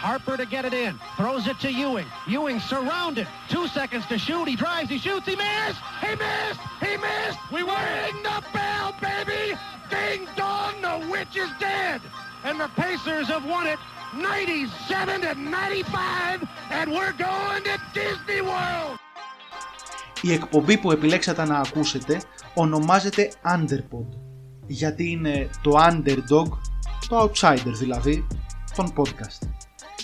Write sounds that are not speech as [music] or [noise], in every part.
Harper to get it in. Throws it to Ewing. Ewing surrounded. Two seconds to shoot. He drives. He shoots. He missed. He missed. He missed. We ring the bell, baby. Ding dong. The witch is dead. And the Pacers have won it 97 to 95. And we're going to Disney World. Η εκπομπή που επιλέξατε να ακούσετε ονομάζεται Underpod γιατί είναι το underdog, το outsider δηλαδή, των podcast.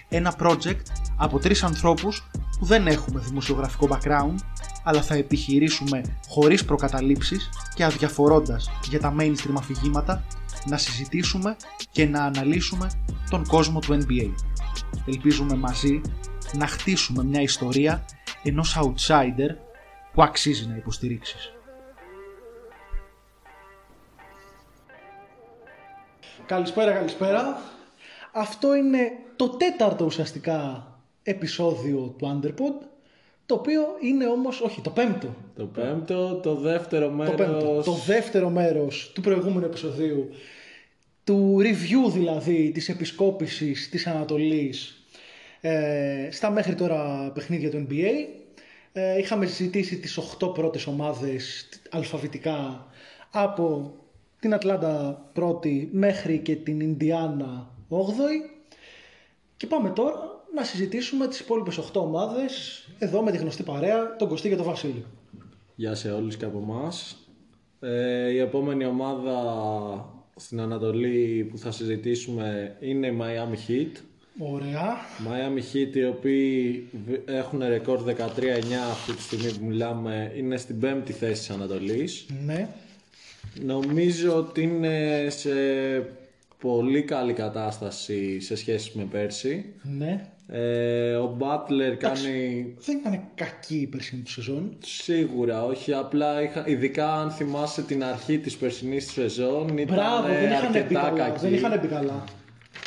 Ένα project από τρεις ανθρώπους που δεν έχουμε δημοσιογραφικό background αλλά θα επιχειρήσουμε χωρίς προκαταλήψεις και αδιαφορώντας για τα mainstream αφηγήματα να συζητήσουμε και να αναλύσουμε τον κόσμο του NBA. Ελπίζουμε μαζί να χτίσουμε μια ιστορία ενός outsider που αξίζει να υποστηρίξεις. Καλησπέρα, καλησπέρα. Αυτό είναι το τέταρτο ουσιαστικά επεισόδιο του Underpod, το οποίο είναι όμως, όχι, το πέμπτο. Το πέμπτο, το δεύτερο μέρος... Το πέμπτο, το δεύτερο μέρος του προηγούμενου επεισοδίου, του review δηλαδή της επισκόπησης της Ανατολής ε, στα μέχρι τώρα παιχνίδια του NBA. Ε, είχαμε συζητήσει τις 8 πρώτες ομάδες αλφαβητικά από την Ατλάντα πρώτη μέχρι και την Ινδιάνα 8η και πάμε τώρα να συζητήσουμε τις υπόλοιπες 8 ομάδες εδώ με τη γνωστή παρέα, τον Κωστή και τον Βασίλη. Γεια σε όλους και από εμάς. Ε, η επόμενη ομάδα στην Ανατολή που θα συζητήσουμε είναι η Miami Heat. Ωραία. Miami Heat οι οποίοι έχουν ρεκόρ 13-9 αυτή τη στιγμή που μιλάμε είναι στην πέμπτη θέση της Ανατολής. Ναι. Νομίζω ότι είναι σε πολύ καλή κατάσταση σε σχέση με πέρσι. Ναι. Ε, ο Butler κάνει... Δεν ήταν κακή η περσινή του σεζόν. Σίγουρα, όχι. Απλά είχα... ειδικά αν θυμάσαι την αρχή της περσινής σεζόν ήταν Μπράβο, δεν είχαν μπει αρκετά καλά. κακή. Δεν είχαν μπει καλά.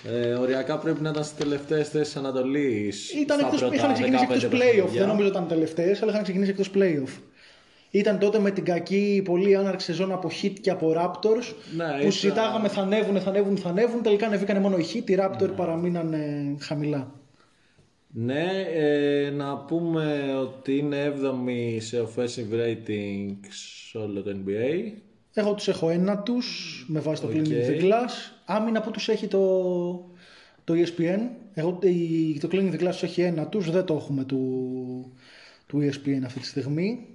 Ε, οριακά πρέπει να ήταν στις τελευταίες θέσεις Ανατολής. Ήταν στα εκτός, πρώτα είχαν ξεκινήσει 15 εκτός playoff. παιχνίδια. Δεν νομίζω ήταν τελευταίες, αλλά είχαν ξεκινήσει εκτός playoff. Ήταν τότε με την κακή πολύ έναρξη σεζόν από Heat και από Raptors. Ναι, που ήταν- συζητάγαμε θα ανέβουν, θα ανέβουν, θα ανέβουν. Τελικά ανεβήκανε μόνο οι Heat. Οι Raptors παραμείνανε χαμηλά. Ναι, ε, να πούμε ότι είναι 7η σε offensive rating σε όλο το NBA. Εγώ τους έχω ένα τους με βάση το Οκ. Cleaning the Glass. Άμυνα που τους έχει το, το ESPN. Εγώ η- το Cleaning the Glass τους έχει ένα τους. Δεν το έχουμε του, του ESPN αυτή τη στιγμή.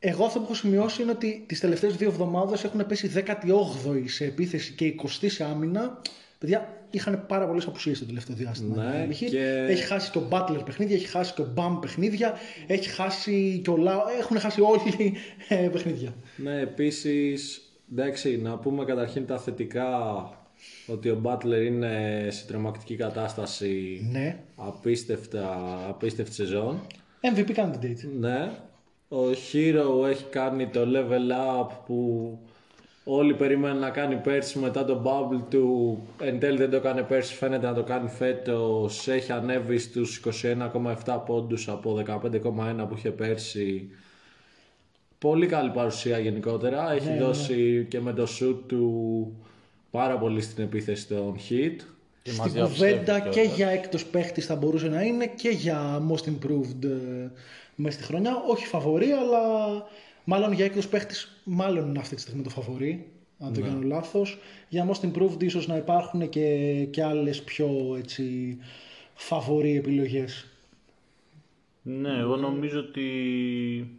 Εγώ αυτό που έχω σημειώσει είναι ότι τις τελευταίες δύο εβδομάδες έχουν πέσει 18η σε επίθεση και 20η σε άμυνα. Παιδιά, είχαν πάρα πολλές απουσίες το τελευταίο διάστημα. Ναι, Η Heat και- Έχει χάσει και ο Butler παιχνίδια, έχει χάσει και ο Bam παιχνίδια, έχει χάσει και ο Lau, έχουν χάσει όλοι ε, παιχνίδια. Ναι, επίσης, εντάξει, να πούμε καταρχήν τα θετικά ότι ο Butler είναι σε τρομακτική κατάσταση Ναι. απίστευτα, απίστευτη σεζόν. MVP candidate. Ναι. Ο Hero έχει κάνει το level up που όλοι περιμένουν να κάνει πέρσι μετά το bubble του. Εν τέλει δεν το έκανε πέρσι, φαίνεται να το κάνει φέτος. Έχει ανέβει στους 21,7 πόντους από 15,1 που είχε πέρσι. Πολύ καλή παρουσία γενικότερα. Έχει δώσει και με το shoot του πάρα πολύ στην επίθεση των Heat. Και Στην μαζί κουβέντα αψεύδει και κιόλας. για έκτος παίχτης θα μπορούσε να είναι και για most improved ε, μέσα στη χρονιά. Όχι φαβορή, αλλά μάλλον για έκτος παίχτης μάλλον είναι αυτή τη στιγμή το φαβορή. Αν δεν κάνω λάθος. Για most improved ίσως να υπάρχουν και, και άλλες πιο έτσι φαβορή επιλογές. Ναι, εγώ νομίζω ότι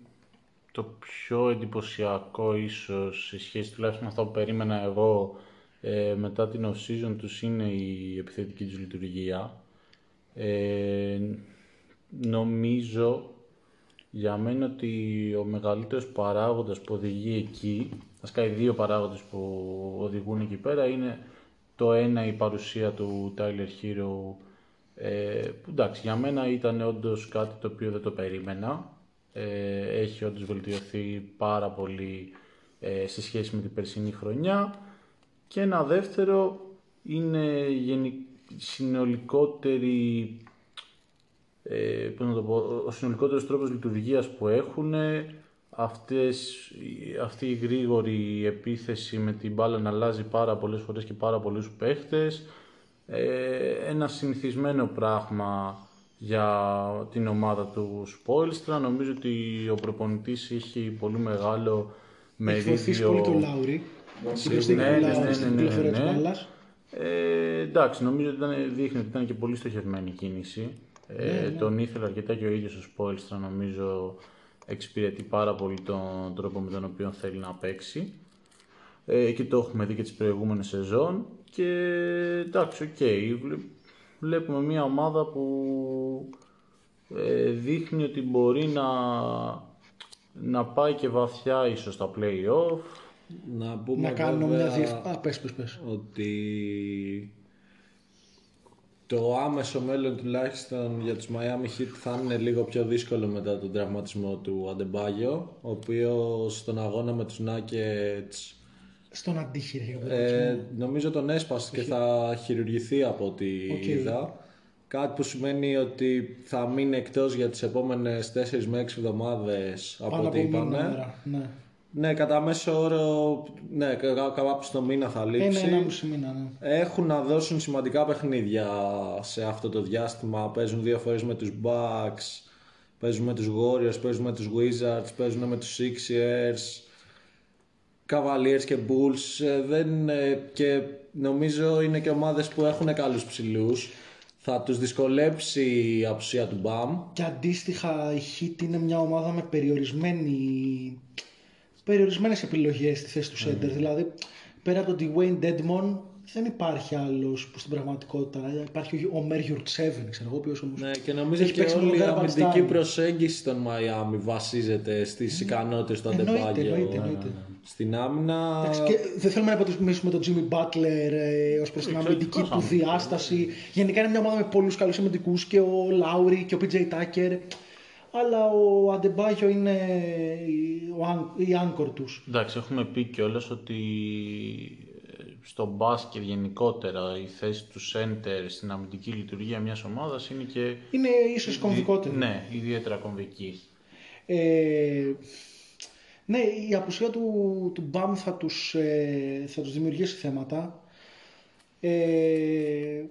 το πιο εντυπωσιακό ίσως σε σχέση τουλάχιστον με αυτό που περίμενα εγώ ε, μετά την off-season τους είναι η επιθετική τους λειτουργία. Ε, νομίζω για μένα ότι ο μεγαλύτερος παράγοντας που οδηγεί εκεί, βασικά οι δύο παράγοντες που οδηγούν εκεί πέρα είναι το ένα η παρουσία του Tyler Hero ε, που εντάξει για μένα ήταν όντως κάτι το οποίο δεν το περίμενα. Ε, έχει όντως βελτιωθεί πάρα πολύ ε, σε σχέση με την περσινή χρονιά. Και ένα δεύτερο είναι γενι... συνολικότερη ε, πώς να το πω, ο συνολικότερος τρόπος λειτουργίας που έχουν αυτές, αυτή η γρήγορη επίθεση με την μπάλα να αλλάζει πάρα πολλές φορές και πάρα πολλούς παίχτες Ε, ένα συνηθισμένο πράγμα για την ομάδα του Σπόλστρα. Νομίζω ότι ο προπονητής έχει πολύ μεγάλο Έχει βοηθήσει πολύ και ο Λάουρη. Κυρίως στην Ναι, ναι, Λάουρη, ναι, στην ναι, ναι, κυκλοφορία της ναι. μπάλας. Ε, εντάξει, νομίζω ότι ήταν, δείχνει ότι ήταν και πολύ στοχευμένη η κίνηση. Ε, Τον ήθελε αρκετά και ο ίδιος ο Σπόλστρα, νομίζω εξυπηρετεί πάρα πολύ τον τρόπο με τον οποίο θέλει να παίξει. Ε, και το έχουμε δει και τις προηγούμενες σεζόν. Και εντάξει, οκ. βλέ- Βλέπουμε μια ομάδα που ε, δείχνει ότι μπορεί να, να πάει και βαθιά ίσως στα play-off. Να πούμε Να κάνω μια βέβαια διευ... Α, πες, πες, πες. ότι το άμεσο μέλλον τουλάχιστον για τους Miami Heat θα είναι λίγο πιο δύσκολο μετά τον τραυματισμό του Αντεμπάγιο ο οποίος στον αγώνα με τους Nuggets Στον αντίχειρα. ε, νομίζω τον έσπασε και θα χειρουργηθεί από ό,τι Οκ. είδα. Κάτι που σημαίνει ότι θα μείνει εκτός για τις επόμενες 4 με 6 εβδομάδες από Πάνω ό,τι από είπαμε. μήνα. Ναι. Ναι, κατά μέσο όρο, ναι, κα- κα- κάπου στο μήνα θα λείψει. Ένα, ένα μισή μήνα, ναι. Έχουν να δώσουν σημαντικά παιχνίδια σε αυτό το διάστημα. Παίζουν δύο φορές με τους Bucks, παίζουν με τους Warriors, παίζουν με τους Wizards, παίζουν με τους Sixers, Cavaliers και Bulls. Ε, Δεν, ε, και νομίζω είναι και ομάδες που έχουν καλούς ψηλούς. Θα τους δυσκολέψει η απουσία του Μπαμ. Και αντίστοιχα η Heat είναι μια ομάδα με περιορισμένη... περιορισμένες επιλογές στη θέση του center. Δηλαδή πέρα από τον Dwayne Dedmon δεν υπάρχει άλλος που στην πραγματικότητα υπάρχει ο Merjurt 7 ξέρω εγώ, ο οποίος όμως Ναι, και νομίζω έχει και παίξει με όλη η τον Garban αμυντική Stein. προσέγγιση των Miami βασίζεται στις ικανότητες του Εννοείται, Αντεμπάγιο εννοείται, εννοείται. στην άμυνα. Εντάξει, και δεν θέλουμε να υποτιμήσουμε τον Jimmy Butler ε, ως προς την αμυντική του διάσταση. Γενικά είναι μια ομάδα με πολλούς καλούς αμυντικούς και ο Λάουρι και ο PJ Tucker. Αλλά ο Αντεμπάγιο είναι η- ο, αν- η άγκορ τους. Εντάξει, έχουμε πει κιόλας ότι ε, στο μπάσκετ γενικότερα η θέση του center στην αμυντική λειτουργία μιας ομάδας είναι και Είναι ίσως κομβικότερο. ναι, ιδιαίτερα κομβική. Ε, ναι, η απουσία του, του Μπαμ θα τους, ε, θα τους δημιουργήσει θέματα. Ε,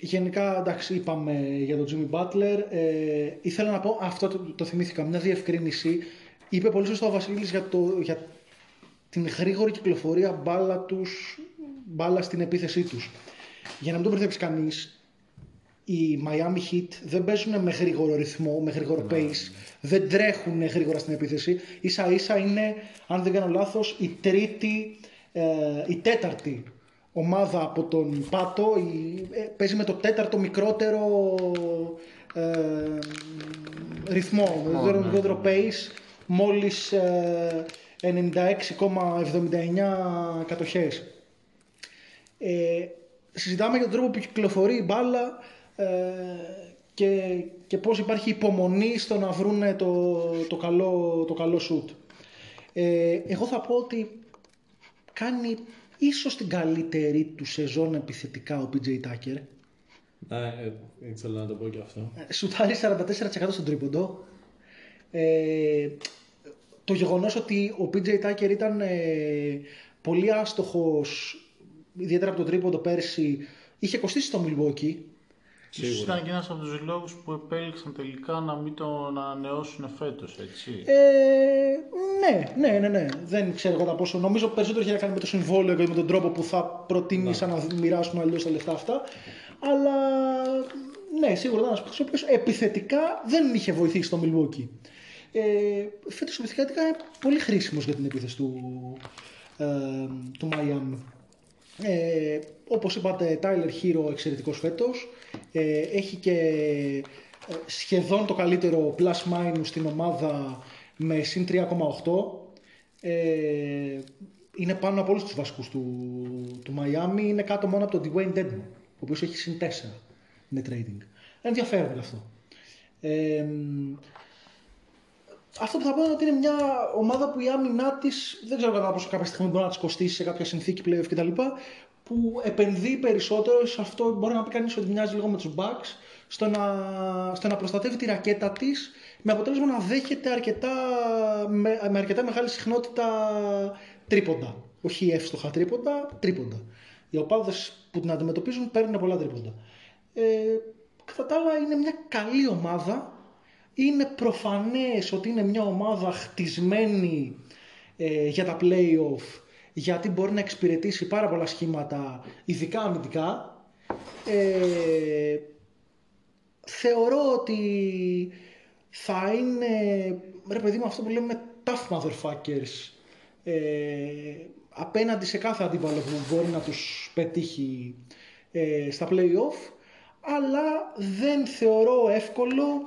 γενικά, εντάξει, είπαμε για τον Jimmy Butler. Ε, ήθελα να πω, αυτό το, το θυμήθηκα, μια διευκρίνηση. Είπε πολύ σωστά ο Βασίλης για, το, για την γρήγορη κυκλοφορία μπάλα, τους, μπάλα στην επίθεσή τους. Για να μην το μπερδέψει κανείς, οι Miami Heat δεν παίζουν με γρήγορο ρυθμό, με γρήγορο pace, δεν τρέχουν γρήγορα στην επίθεση. Ίσα ίσα είναι, αν δεν κάνω λάθος, η τρίτη, ε, η τέταρτη ομάδα από τον Πάτο. Η, ε, παίζει με το τέταρτο μικρότερο ε, ρυθμό, με το μικρότερο pace, μόλις ε, 96,79 κατοχές. Ε, συζητάμε για τον τρόπο που κυκλοφορεί η μπάλα ε, και, και πώς υπάρχει υπομονή στο να βρούνε το, το, καλό, το καλό σουτ. Ε, εγώ θα πω ότι κάνει ίσως την καλύτερη του σεζόν επιθετικά ο PJ Tucker. Ναι, ε, ήθελα να το πω και αυτό. Ε, Σουτάρει 44% στον τρίποντο. Ε, το γεγονός ότι ο PJ Tucker ήταν ε, πολύ άστοχος, ιδιαίτερα από τον τρίποντο πέρσι, είχε κοστίσει στο Milwaukee. Ίσως ήταν και ένας από τους λόγους που επέλεξαν τελικά να μην τον ανανεώσουν φέτος, έτσι. Ε, ναι, ναι, ναι, ναι. Δεν ξέρω κατά πόσο. Νομίζω περισσότερο έχει να κάνει με το συμβόλαιο και με τον τρόπο που θα προτίμησαν να μοιράσουν αλλιώς τα λεφτά αυτά. Αλλά ναι, σίγουρα ήταν ένας παίκτης ο οποίος επιθετικά δεν είχε βοηθήσει στο Milwaukee. Ε, Φέτος επιθετικά είναι πολύ χρήσιμος για την επίθεση του, ε, του Miami. Ε, όπως είπατε, Tyler Hero εξαιρετικός φέτος. Ε, έχει και ε, σχεδόν το καλύτερο plus minus στην ομάδα με συν 3,8. Ε, είναι πάνω από όλους τους βασικούς του, του Miami. Είναι κάτω μόνο από τον Dwayne Dedmon, ο οποίος έχει συν 4 net rating. Ενδιαφέρον και αυτό. Ε, αυτό που θα πω είναι ότι είναι μια ομάδα που η άμυνά της δεν ξέρω κατά πόσο κάποια στιγμή μπορεί να της κοστίσει σε κάποια συνθήκη playoff κτλ. Που επενδύει περισσότερο σε αυτό, μπορεί να πει κανείς ότι μοιάζει λίγο με τους Bucks, στο να, στο να προστατεύει τη ρακέτα της με αποτέλεσμα να δέχεται αρκετά, με, με αρκετά μεγάλη συχνότητα τρίποντα. Όχι εύστοχα τρίποντα, τρίποντα. Οι οπάδες που την αντιμετωπίζουν παίρνουν πολλά τρίποντα. Ε, κατά τα άλλα είναι μια καλή ομάδα. Είναι προφανές ότι είναι μια ομάδα χτισμένη ε, για τα play-off γιατί μπορεί να εξυπηρετήσει πάρα πολλά σχήματα, ειδικά αμυντικά. Ε, θεωρώ ότι θα είναι, ρε παιδί μου, αυτό που λέμε tough motherfuckers ε, απέναντι σε κάθε αντίπαλο που μπορεί να τους πετύχει ε, στα play-off αλλά δεν θεωρώ εύκολο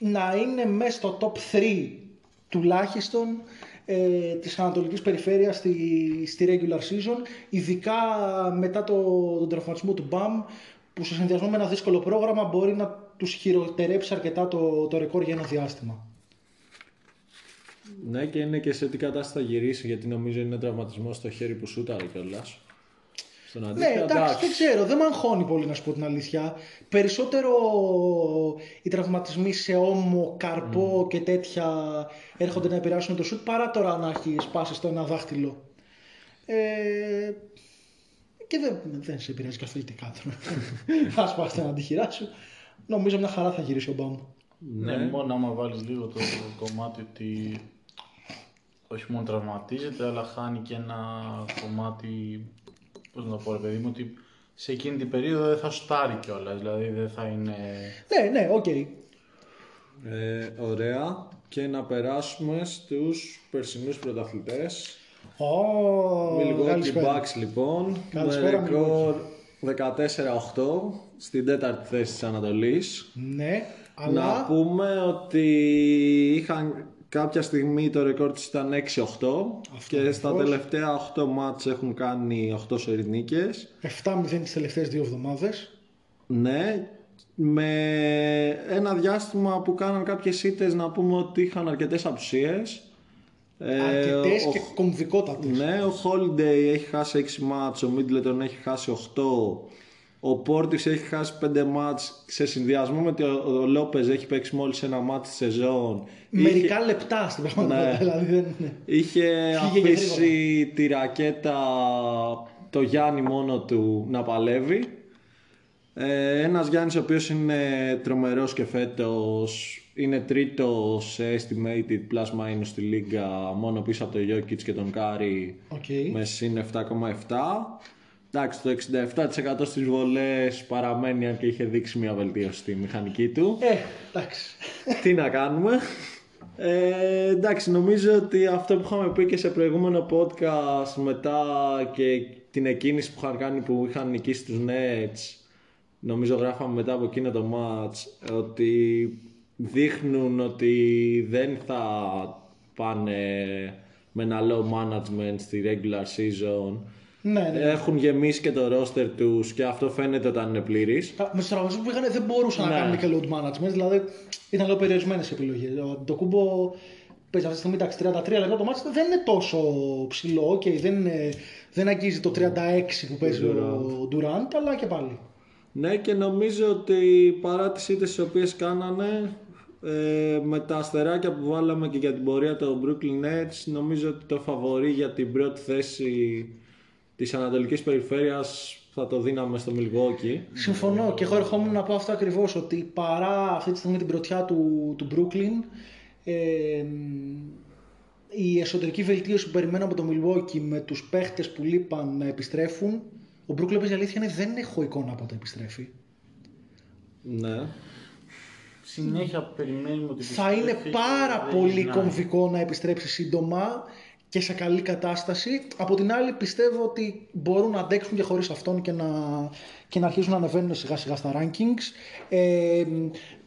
να είναι μέσα στο top 3 τουλάχιστον ε, της Ανατολικής Περιφέρειας στη, στη regular season ειδικά μετά το, τον τραυματισμό του BAM που σε συνδυασμό με ένα δύσκολο πρόγραμμα μπορεί να τους χειροτερέψει αρκετά το, το ρεκόρ για ένα διάστημα. Ναι, και είναι και σε τι κατάσταση θα γυρίσει, γιατί νομίζω είναι τραυματισμός στο χέρι που σούταρε κιόλας. Στον ναι, εντάξει, δεν ξέρω, δεν με αγχώνει πολύ να σου πω την αλήθεια. Περισσότερο οι τραυματισμοί σε ώμο, καρπό mm. και τέτοια έρχονται να επηρεάσουν το σουτ παρά τώρα να έχει σπάσει στο ένα δάχτυλο. Ε, και δεν, δεν σε επηρεάζει καθολικά τώρα. [laughs] Α σπάσει ένα αντιχειρά σου. Νομίζω μια χαρά θα γυρίσει ο Μπαμ. Ναι, ναι μόνο άμα βάλεις λίγο το κομμάτι ότι όχι μόνο τραυματίζεται, αλλά χάνει και ένα κομμάτι, πώς να το πω ρε παιδί μου, ότι σε εκείνη την περίοδο δεν θα σταρ κιόλας, δηλαδή δεν θα είναι... Ναι, ναι, οκ. Οκέι. Ε, ωραία. Και να περάσουμε στους περσινούς πρωταθλητές. Oh, Milwaukee Bucks λοιπόν, καλησπέρα, με ρεκόρ 14-8 στην τέταρτη θέση της Ανατολής. Ναι, αλλά... Να πούμε ότι είχαν κάποια στιγμή το ρεκόρ της ήταν 6-8 και στα τελευταία 8 μάτς έχουν κάνει 8 σερινίκες. 7-0 τις τελευταίες δύο εβδομάδες. Ναι, με ένα διάστημα που κάναν κάποιες ήττες να πούμε ότι είχαν αρκετές απουσίες. Αρκετές ε, και κομβικότατες. Ναι, ο Holiday έχει χάσει 6 μάτς, ο Middleton έχει χάσει 8 ο Πόρτις έχει χάσει 5 μάτς σε συνδυασμό με ότι ο Λόπεζ έχει παίξει μόλις ένα μάτς στη σεζόν. Μερικά είχε... λεπτά στην πραγματικότητα. Ναι. Δηλαδή δεν... Είχε αφήσει τη ρακέτα το Γιάννη μόνο του να παλεύει. Ε, ένας Γιάννης ο οποίος είναι τρομερός και φέτος είναι τρίτος σε estimated plus minus στη λίγκα μόνο πίσω από το Jokic και τον Κάρι οκέι. με συν 7,7 Εντάξει, το 67% στις βολές παραμένει αν και είχε δείξει μια βελτίωση στη μηχανική του. Ε, εντάξει. Τι να κάνουμε. Ε, εντάξει, νομίζω ότι αυτό που είχαμε πει και σε προηγούμενο podcast μετά και την εκκίνηση που είχαν κάνει που είχαν νικήσει τους Nets νομίζω γράφαμε μετά από εκείνο το match ότι δείχνουν ότι δεν θα πάνε με ένα low management στη regular season ναι, ναι. Έχουν γεμίσει και το roster τους και αυτό φαίνεται όταν είναι πλήρης. Με του τραυματισμού που είχαν δεν μπορούσαν ναι. να κάνουν και load management, δηλαδή ήταν λίγο περιορισμένες επιλογές. Το κούμπο παίζει αυτή τη στιγμή τα 33 λεπτά το μάτι δεν είναι τόσο ψηλό. Okay, δεν, δεν αγγίζει το 36 που παίζει ο Durant, αλλά και πάλι. Ναι, και νομίζω ότι παρά τι ήττε τι οποίες κάνανε, ε, με τα αστεράκια που βάλαμε και για την πορεία των Brooklyn Nets, νομίζω ότι το φαβορεί για την πρώτη θέση της Ανατολικής Περιφέρειας θα το δίναμε στο Milwaukee. Συμφωνώ και εγώ ερχόμουν να πω αυτό ακριβώς ότι παρά αυτή τη στιγμή την πρωτιά του, του Brooklyn ε, η εσωτερική βελτίωση που περιμένω από το Milwaukee με τους παίχτες που λείπαν να επιστρέφουν ο Brooklyn η αλήθεια είναι δεν έχω εικόνα από το επιστρέφει. Ναι. Συνέχεια περιμένουμε ότι θα είναι πάρα πολύ κομβικό να επιστρέψει σύντομα και σε καλή κατάσταση. Από την άλλη πιστεύω ότι μπορούν να αντέξουν και χωρίς αυτόν και να, και να αρχίσουν να ανεβαίνουν σιγά σιγά στα rankings. Ε,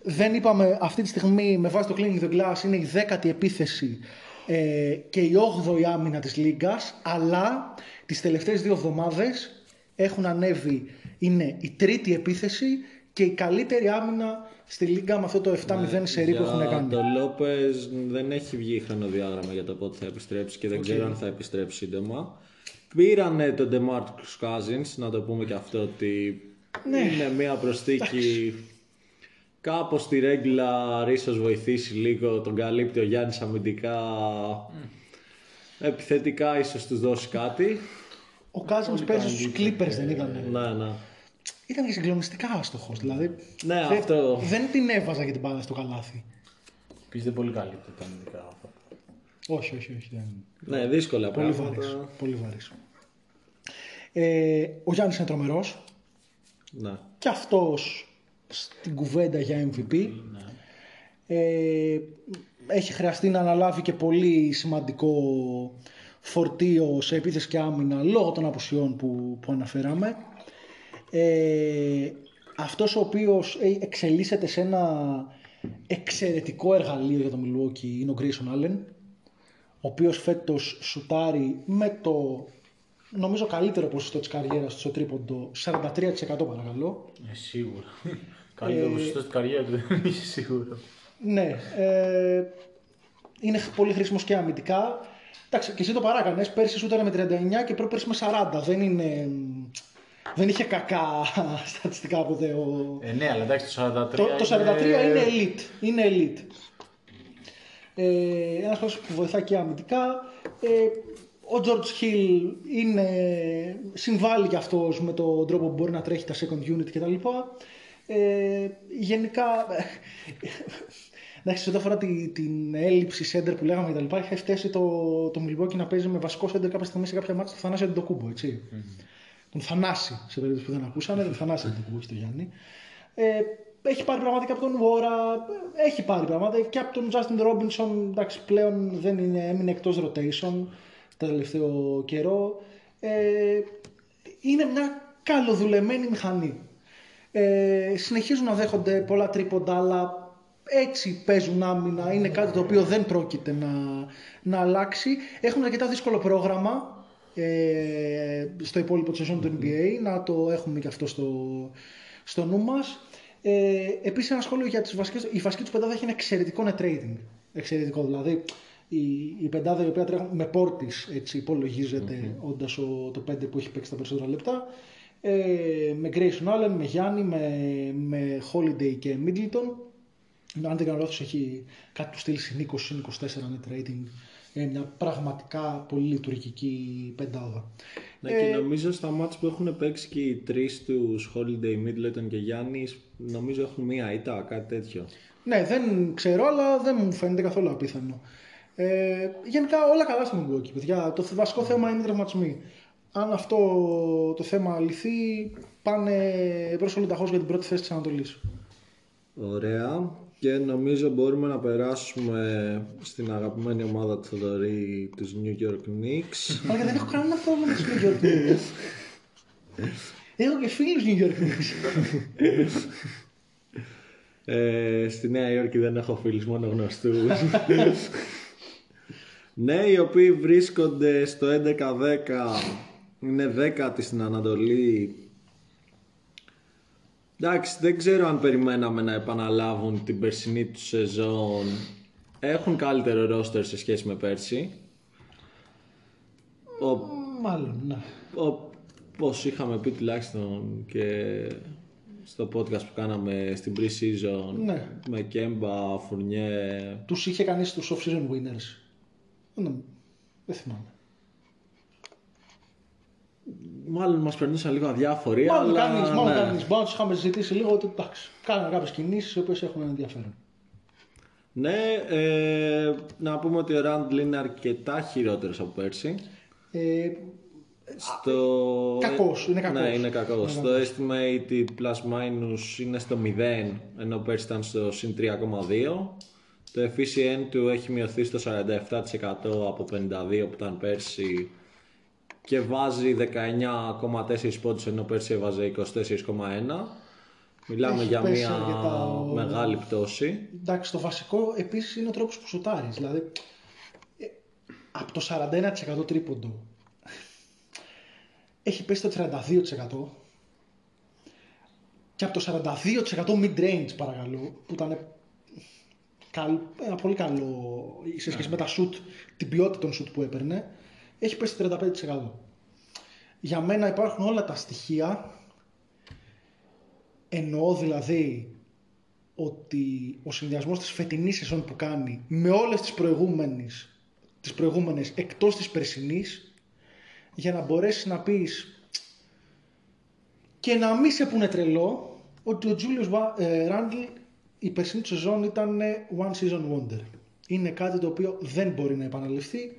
δεν είπαμε αυτή τη στιγμή με βάση το Cleaning the Glass είναι η δέκατη επίθεση ε, και η 8η άμυνα της Λίγκας αλλά τις τελευταίες δύο εβδομάδες έχουν ανέβει είναι η τρίτη επίθεση και η καλύτερη άμυνα στη Λίγκα με αυτό το 7-0 ναι, σερί που έχουν κάνει. Το Λόπες δεν έχει βγει χρονοδιάγραμμα για το πότε θα επιστρέψει και δεν okay. ξέρω αν θα επιστρέψει σύντομα. Πήρανε τον DeMarcus Cousins, να το πούμε και αυτό ότι ναι. είναι μια προστίκη Κάπως στη ρέγγλα ίσω βοηθήσει λίγο, τον καλύπτει ο Γιάννης αμυντικά. Mm. Επιθετικά ίσως τους δώσει κάτι. Ο Cousins πέρσι στους Clippers δεν ήταν. Ναι, ναι. Ήταν και συγκλονιστικά άστοχος. Δηλαδή Ναι, δεν, αυτό. δεν την έβαζα για την μπάλα στο καλάθι. Πείστε πολύ καλύτερα τα αμυντικά αυτά. Όχι, όχι, όχι. Δεν... Ναι, δύσκολα Πολύ πράγματα. βαρύς. Πολύ βαρύς. Ε, ο Γιάννης είναι τρομερός. Ναι. Και αυτός στην κουβέντα για MVP. Ε, έχει χρειαστεί να αναλάβει και πολύ σημαντικό φορτίο σε επίθεση και άμυνα λόγω των απουσιών που, που αναφέραμε. Ε, αυτός ο οποίος ε, εξελίσσεται σε ένα εξαιρετικό εργαλείο για το Milwaukee είναι ο Grayson Allen ο οποίος φέτος σουτάρει με το νομίζω καλύτερο ποσοστό της καριέρας του στο τρίποντο 43% παρακαλώ Ε, σίγουρα. [laughs] Καλύτερο ποσοστό στην καριέρας του [laughs] δεν είσαι σίγουρο. Ναι, ε, είναι πολύ χρήσιμος και αμυντικά. Εντάξει, και εσύ το παράκανες. Πέρσι σου ήταν με 39 και πρόπερσι με 40. Δεν είναι. Δεν είχε κακά [laughs] στατιστικά ποτέ. Ο... Ε, ναι, αλλά εντάξει, το 43. το, το 43 είναι elite. Είναι elite. Ε, ένας παίκτης που βοηθάει και αμυντικά. Ε, ο George Hill είναι, συμβάλλει και αυτός με τον τρόπο που μπορεί να τρέχει τα second unit κτλ. Ε, γενικά, εντάξει, σε ό,τι αφορά τη, την έλλειψη center που λέγαμε κτλ. Είχε φτάσει το, το Milwaukee να παίζει με βασικό center κάποια στιγμή σε κάποια μάτια του Θανάση Αντιτοκούμπο, έτσι. Τον Θανάση, σε περίπτωση που δεν ακούσανε, τον Θανάση Αντιτοκούμπο, όχι τον Γιάννη. Ε, έχει πάρει πράγματα και από τον Βόρα, έχει πάρει πράγματα και από τον Justin Robinson, εντάξει, πλέον δεν είναι, έμεινε εκτός rotation το τελευταίο καιρό. Ε, είναι μια καλοδουλεμένη μηχανή. Ε, συνεχίζουν να δέχονται πολλά τρίποντα, αλλά έτσι παίζουν άμυνα. Είναι κάτι το οποίο δεν πρόκειται να, να αλλάξει. Έχουν αρκετά δύσκολο πρόγραμμα ε, στο υπόλοιπο τη σεζόν του NBA. Να το έχουμε και αυτό στο, στο νου μας. Ε, Επίσης ένα σχόλιο για τις βασικές, η βασική τους πεντάδα έχει ένα εξαιρετικό net rating. Εξαιρετικό δηλαδή. Η, η πεντάδα η οποία τρέχουν με πόρτης έτσι υπολογίζεται mm-hmm. όντας ο, το 5 που έχει παίξει τα περισσότερα λεπτά. Ε, με Grayson Allen, με Γιάννη, με, με Holiday και Middleton. Αν δεν κάνω λάθος έχει κάτι του στυλ συν 20, συν 24 net rating. Είναι μια πραγματικά πολύ λειτουργική πεντάδα. Ναι, και νομίζω στα μάτς που έχουν παίξει και οι τρεις τους Holiday, Middleton και Γιάννης, νομίζω έχουν μία ήττα, κάτι τέτοιο. Ναι, δεν ξέρω, αλλά δεν μου φαίνεται καθόλου απίθανο. Ε, γενικά όλα καλά στο Milwaukee, παιδιά. Το βασικό θέμα είναι οι τραυματισμοί. Αν αυτό το θέμα λυθεί, πάνε προς ολοταχώς για την πρώτη θέση της Ανατολής. Ωραία. Και νομίζω μπορούμε να περάσουμε στην αγαπημένη ομάδα του Θοδωρή, τους New York Knicks. Αλλά δεν έχω κανένα πρόβλημα με τους New York Knicks. έχω και φίλους New York Knicks. ε, στη Νέα Υόρκη δεν έχω φίλους, μόνο γνωστούς. ναι, οι οποίοι βρίσκονται στο 11-10, είναι δέκατοι στην Ανατολή. Εντάξει, δεν ξέρω αν περιμέναμε να επαναλάβουν την περσινή του σεζόν. Έχουν καλύτερο ρόστερ σε σχέση με πέρσι. Ο, Μάλλον, ναι. όπως είχαμε πει τουλάχιστον και στο podcast που κάναμε στην pre-season Ναι. με Κέμπα, Φουρνιέ. Τους είχε κανείς τους off-season winners. Δεν, δεν θυμάμαι. Μάλλον μας περνούσαν λίγο αδιάφοροι, Μάλλον αλλά κανείς, μάλλον ναι. κανείς. Μπορεί να τους είχαμε συζητήσει λίγο ότι εντάξει, κάνανε κάποιες κινήσεις οι οποίες έχουν ενδιαφέρον. Ναι, ε, να πούμε ότι ο Ράντλ είναι αρκετά χειρότερος από πέρσι. Ε, Στο... κακός, είναι κακός. Ναι, είναι κακός. Είναι Στο estimated plus minus είναι στο 0, ενώ πέρσι ήταν στο συν 3,2. Το efficient του έχει μειωθεί στο 47% από 52 που ήταν πέρσι και βάζει 19,4 πόντους ενώ πέρσι έβαζε 24,1. Μιλάμε Έχει για πέσει μια αρκετά ο- μεγάλη πτώση. εντάξει, το βασικό επίσης είναι ο τρόπος που σουτάρεις. Δηλαδή, ε, από το 41% τρίποντο έχει πέσει το 32% και από το 42% mid-range παρακαλώ, που ήταν καλ- ένα πολύ καλό σε σχέση με τα shoot, την ποιότητα των shoot που έπαιρνε, έχει πέσει το 35%. Για μένα υπάρχουν όλα τα στοιχεία, εννοώ δηλαδή ότι ο συνδυασμός της φετινής σεζόν που κάνει με όλες τις προηγούμενες, τις προηγούμενες εκτός της περσινής για να μπορέσεις να πεις και να μην σε πούνε τρελό ότι ο Τζούλιος Ράντλ η περσινή του σεζόν ήταν one season wonder. Είναι κάτι το οποίο δεν μπορεί να επαναληφθεί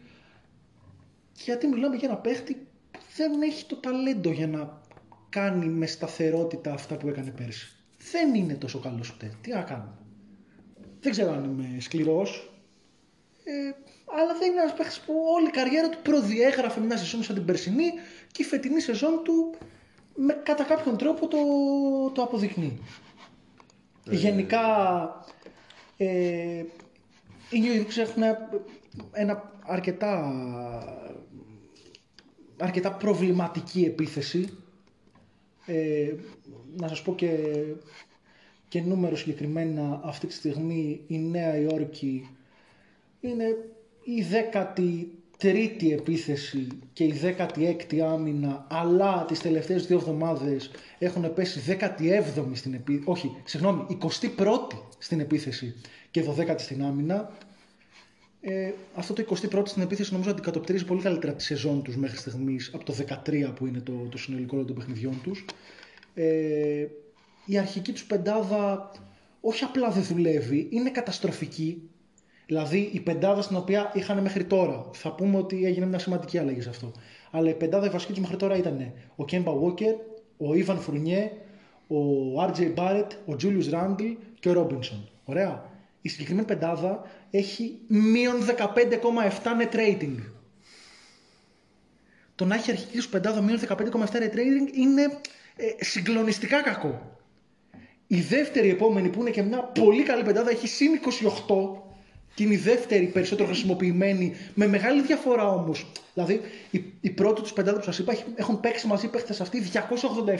γιατί μιλάμε για ένα παίχτη που δεν έχει το ταλέντο για να κάνει με σταθερότητα αυτά που έκανε πέρσι. Δεν είναι τόσο καλός ούτε. Τι να κάνουμε. Δεν ξέρω αν είμαι σκληρός. Ε, αλλά δεν είναι ένας παίχτης που όλη η καριέρα του προδιέγραφε μια σεζόν σαν την περσινή και η φετινή σεζόν του με, κατά κάποιον τρόπο το, το αποδεικνύει. Γενικά ε, οι New York έχουν ένα αρκετά, αρκετά προβληματική επίθεση. Ε, να σας πω και, και νούμερο συγκεκριμένα αυτή τη στιγμή η Νέα Υόρκη είναι η δέκατη τρίτη επίθεση και η 16η άμυνα, αλλά τις τελευταίες δύο εβδομάδες έχουν πέσει 17η στην επίθεση, όχι, συγγνώμη, 21η στην επίθεση και 12η στην άμυνα. Ε, αυτό το 21η στην επίθεση νομίζω αντικατοπτρίζει πολύ καλύτερα της σεζόν τους μέχρι στιγμής από το 13 που είναι το, το συνολικό των παιχνιδιών τους. Ε, η αρχική τους πεντάδα όχι απλά δεν δουλεύει, είναι καταστροφική Δηλαδή η πεντάδα στην οποία είχαν μέχρι τώρα. Θα πούμε ότι έγινε μια σημαντική αλλαγή σε αυτό. Αλλά η πεντάδα η βασική τους μέχρι τώρα ήταν ο Κέμπα Walker, ο Ιβαν Φουρνιέ, ο RJ Barrett, ο Julius Randle και ο Ρόμπινσον. Ωραία. Η συγκεκριμένη πεντάδα έχει μείον 15,7 net rating. Το να έχει αρχική σου πεντάδα μείον 15,7 net rating είναι ε, συγκλονιστικά κακό. Η δεύτερη επόμενη που είναι και μια πολύ καλή πεντάδα έχει συν 28 και είναι η δεύτερη περισσότερο χρησιμοποιημένη, με μεγάλη διαφορά όμως. Δηλαδή, η, η πρώτη τους πεντάδα που σας είπα έχουν παίξει μαζί παίχτες αυτοί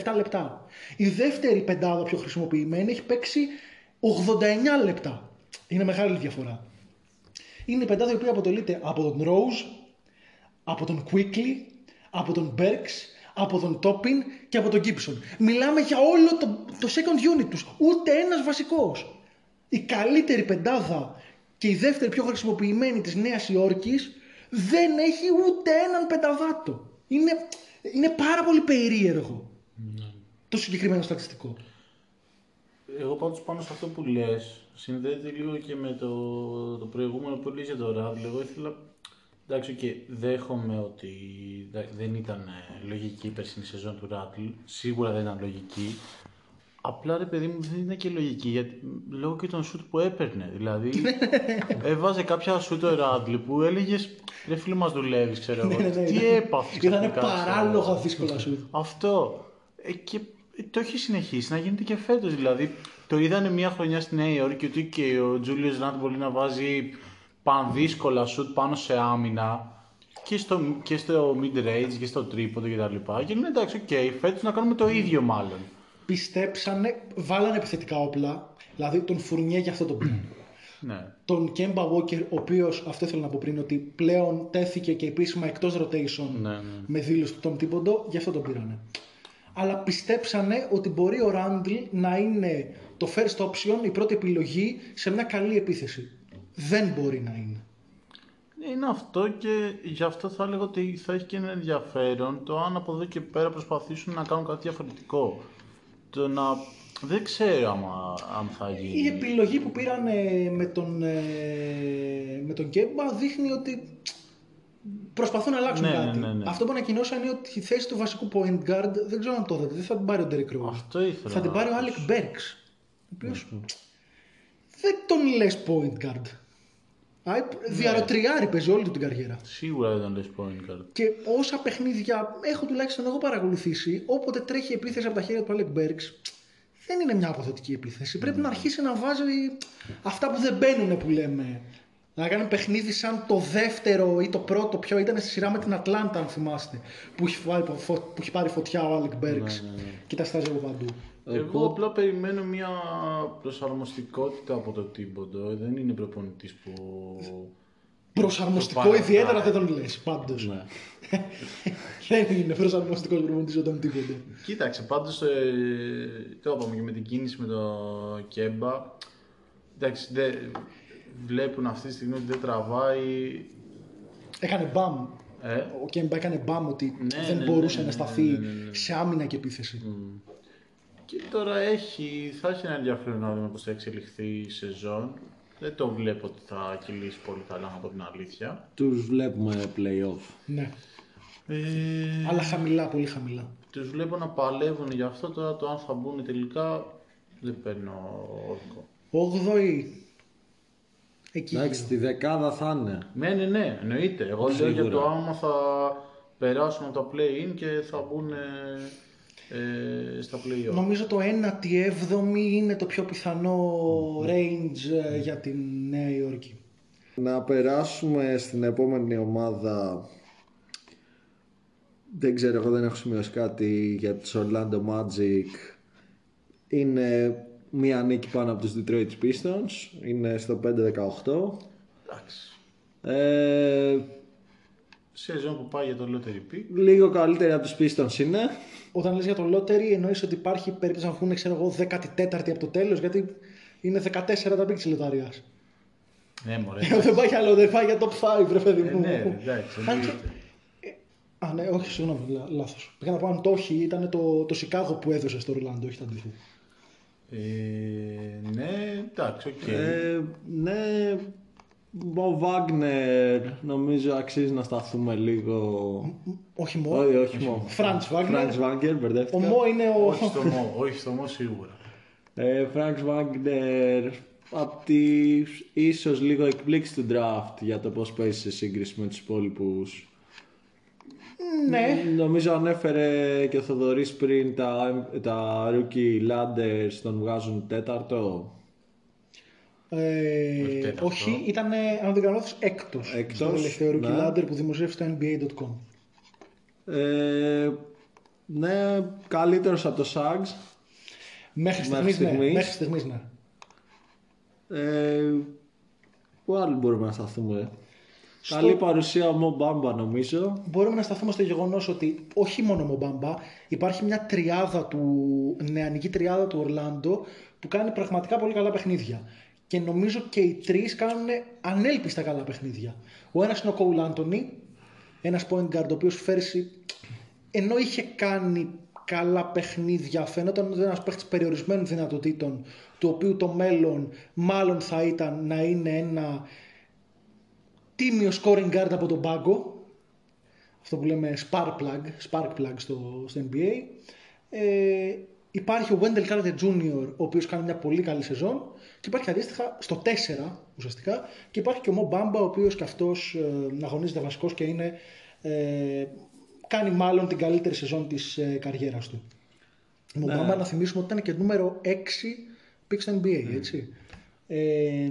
287 λεπτά. Η δεύτερη πεντάδα πιο χρησιμοποιημένη έχει παίξει 89 λεπτά. Είναι μεγάλη διαφορά. Είναι η πεντάδα η οποία αποτελείται από τον Rose, από τον Quickly, από τον Berks, από τον Toppin και από τον Gibson. Μιλάμε για όλο το, το second unit τους. Ούτε ένας βασικός. Η καλύτερη πεντάδα και η δεύτερη πιο χρησιμοποιημένη της Νέας Υόρκης δεν έχει ούτε έναν πενταβάτο. Είναι, είναι πάρα πολύ περίεργο ναι. το συγκεκριμένο στατιστικό. Εγώ πάντως πάνω σε αυτό που λες, συνδέεται λίγο και με το, το προηγούμενο που λες για το Ράντλ. Εγώ ήθελα, εντάξει και δέχομαι ότι δεν ήταν λογική η περσινή σεζόν του Ράντλ, σίγουρα δεν ήταν λογική, Απλά ρε παιδί μου δεν είναι και λογική γιατί λόγω και των σουτ που έπαιρνε. Δηλαδή [laughs] έβαζε κάποια σουτ ο Ράντλι που έλεγες Ρε φίλε μας δουλεύεις, ξέρω εγώ. Ναι, ναι, ναι. Τι έπαθε. Ήταν παράλογα δύσκολα σουτ. Αυτό. Ε, και το έχει συνεχίσει να γίνεται και φέτος. Δηλαδή το είδανε μια χρονιά στη Νέα Υόρκη ότι και ο Τζούλιους Ραντλ μπορεί να βάζει πανδύσκολα σουτ πάνω σε άμυνα και στο, και στο mid range και στο τρίποντο κτλ. Και, και λένε εντάξει, οκ, οκέι, φέτος να κάνουμε το ίδιο μάλλον πιστέψανε, βάλανε επιθετικά όπλα, δηλαδή τον Φουρνιέ για αυτό το πήραν. [clears throat] Ναι. Τον Κέμπα Walker, ο οποίος, αυτό ήθελα να πω πριν, ότι πλέον τέθηκε και επίσημα εκτός rotation ναι, ναι. με δήλωση του Τόμ Τίμποντο, γι' αυτό τον πήρανε. Αλλά πιστέψανε ότι μπορεί ο Ράντλ να είναι το first option, η πρώτη επιλογή σε μια καλή επίθεση. Δεν μπορεί να είναι. Είναι αυτό και γι' αυτό θα έλεγα ότι θα έχει και ένα ενδιαφέρον το αν από εδώ και πέρα προσπαθήσουν να κάνουν κάτι διαφορετικό το να... Δεν ξέρω άμα, αν θα γίνει. Η επιλογή που πήραν με τον, ε, με τον Κέμπα δείχνει ότι προσπαθούν να αλλάξουν ναι, κάτι. Ναι, ναι, Αυτό που ανακοινώσαν είναι ότι η θέση του βασικού point guard δεν ξέρω αν το είδατε, δεν θα την πάρει ο Derrick Rose. Αυτό ήθελα. Θα την πάρει ο Alec Burks. Ο οποίος δεν τον λες point guard. Ναι. Διαρροτριάρι παίζει όλη του την καριέρα. Σίγουρα δεν τον λες point guard. Και όσα παιχνίδια έχω τουλάχιστον εγώ παρακολουθήσει, όποτε τρέχει επίθεση από τα χέρια του Alec Burks, δεν είναι μια αποδοτική επίθεση. Πρέπει να αρχίσει να βάζει αυτά που δεν μπαίνουν που λέμε. Να κάνει παιχνίδι σαν το δεύτερο ή το πρώτο, ποιο ήταν στη σειρά με την Ατλάντα, αν θυμάστε. Που έχει, πάρει, που έχει πάρει φωτιά ο Άλεκ Μπερκς ναι, ναι, ναι. και τα σκάζει από παντού. Εγώ απλά περιμένω μια προσαρμοστικότητα από τον Τίμποντο. Δεν είναι προπονητής που. Προσαρμοστικό ιδιαίτερα δεν τον λες πάντως. Ναι. [laughs] δεν είναι προσαρμοστικός προπονητής όταν τίποτε. Κοίταξε, πάντως. Ε, το είπαμε και με την κίνηση με το Κέμπα. Εντάξει, βλέπουν αυτή τη στιγμή ότι δεν τραβάει. Έκανε μπαμ. Ε, Ο Κέμπα έκανε μπαμ ότι Ναι, δεν ναι, μπορούσε ναι, να ναι, σταθεί ναι, ναι, ναι. σε άμυνα και επίθεση. Και τώρα έχει, θα έχει ένα ενδιαφέρον να δούμε πώς θα εξελιχθεί η σεζόν. Δεν το βλέπω ότι θα κυλήσει πολύ καλά, να πω την αλήθεια. Τους βλέπουμε play-off. Ναι. Ε, Αλλά χαμηλά, πολύ χαμηλά. Τους βλέπω να παλεύουν γι' αυτό, τώρα το αν θα μπουν τελικά δεν παίρνω όρκο. 8η. Εκεί. Εντάξει, γύρω. τη δεκάδα θα είναι. Ναι, ναι, ναι, εννοείται. Εγώ λέω Σίγουρα. για το άμα θα περάσουν από τα play-in και θα μπουν ε, ε, στα play-off. Νομίζω το 1η-7η είναι το πιο πιθανό range ε, για την Νέα Υόρκη. Να περάσουμε στην επόμενη ομάδα. Δεν ξέρω, εγώ δεν έχω σημειώσει κάτι για τους Orlando Magic. Είναι μία νίκη πάνω από τους Detroit Pistons. Είναι στο 5-18. Εντάξει. Ε, Σεζόν που πάει για το lottery pick. λίγο καλύτερη από τους Pistons είναι. Όταν λες για το lottery εννοείς ότι υπάρχει περίπτωση να βγουν ξέρω εγώ 14η από το τέλος γιατί είναι 14 τα picks λοταρίας. Ναι, μωρέ. δεν πάει για lottery, πάει για top 5 ρε παιδί Ε, μου. ναι, ρε, εντάξει, Αν και- εννοείται. Α, ναι, όχι, συγγνώμη, λά, λάθος. Πήγα να πω αν το όχι, ήταν το, το Σικάγο που έδωσε στο Ορλάντο, όχι τα αντίθετα. Ε, ναι, εντάξει, οκ. Ε, ναι, ο Βάγνερ νομίζω αξίζει να σταθούμε λίγο. Όχι μόνο. Όχι, όχι μόνο. Φραντς Βάγνερ. Φραντς Βάγνερ, Ο μπερδεύτηκα. Μο είναι ο. όχι στο Μο, όχι στο Μο σίγουρα. Ε, Φραντς Βάγνερ από τις ίσως λίγο εκπλήξει του draft για το πώς παίζεις σε σύγκριση με τους υπόλοιπους. ναι. Νομίζω ανέφερε και ο Θοδωρής πριν τα, τα rookie ladders τον βγάζουν τέταρτο. Ε, Όχι τέταρτο. όχι, ήταν, αν δεν κάνω λάθος, έκτος. Έκτος, Στο τελευταίο Rookie ναι. Ladder που δημοσίευσε στο NBA.com. Ε, ναι, καλύτερος από το Sags. Μέχρι Μέχρι στιγμής, ναι. στιγμής. Μέχρι στιγμής, ναι. Ε, πού άλλο μπορούμε να σταθούμε; Στο- Καλή παρουσία ο Μο Μπάμπα νομίζω. Μπορούμε να σταθούμε στο γεγονός ότι όχι μόνο ο Μομπάμπα, υπάρχει μια τριάδα του, νεανική τριάδα του Ορλάντο που κάνει πραγματικά πολύ καλά παιχνίδια. Και νομίζω και οι τρεις κάνουν ανέλπιστα καλά παιχνίδια. Ο ένας είναι ο Κόουλ Άντωνη, ένας point guard ο οποίος φέρσι ενώ είχε κάνει καλά παιχνίδια, φαίνονταν ότι ένας παίχτης περιορισμένων δυνατοτήτων, του οποίου το μέλλον μάλλον θα ήταν να είναι ένα τίμιο scoring guard από τον πάγκο. Αυτό που λέμε spark plug, spark plug στο, στο NBA. Ε, υπάρχει ο Wendell Carter Jr. ο οποίος κάνει μια πολύ καλή σεζόν και υπάρχει αντίστοιχα στο 4 ουσιαστικά και υπάρχει και ο Mo Bamba ο οποίος και αυτός ε, αγωνίζεται βασικός και είναι, ε, κάνει μάλλον την καλύτερη σεζόν της ε, καριέρας του. Ο Mo Bamba να θυμίσουμε ότι ήταν και νούμερο 6 pick στο NBA, έτσι. Ε,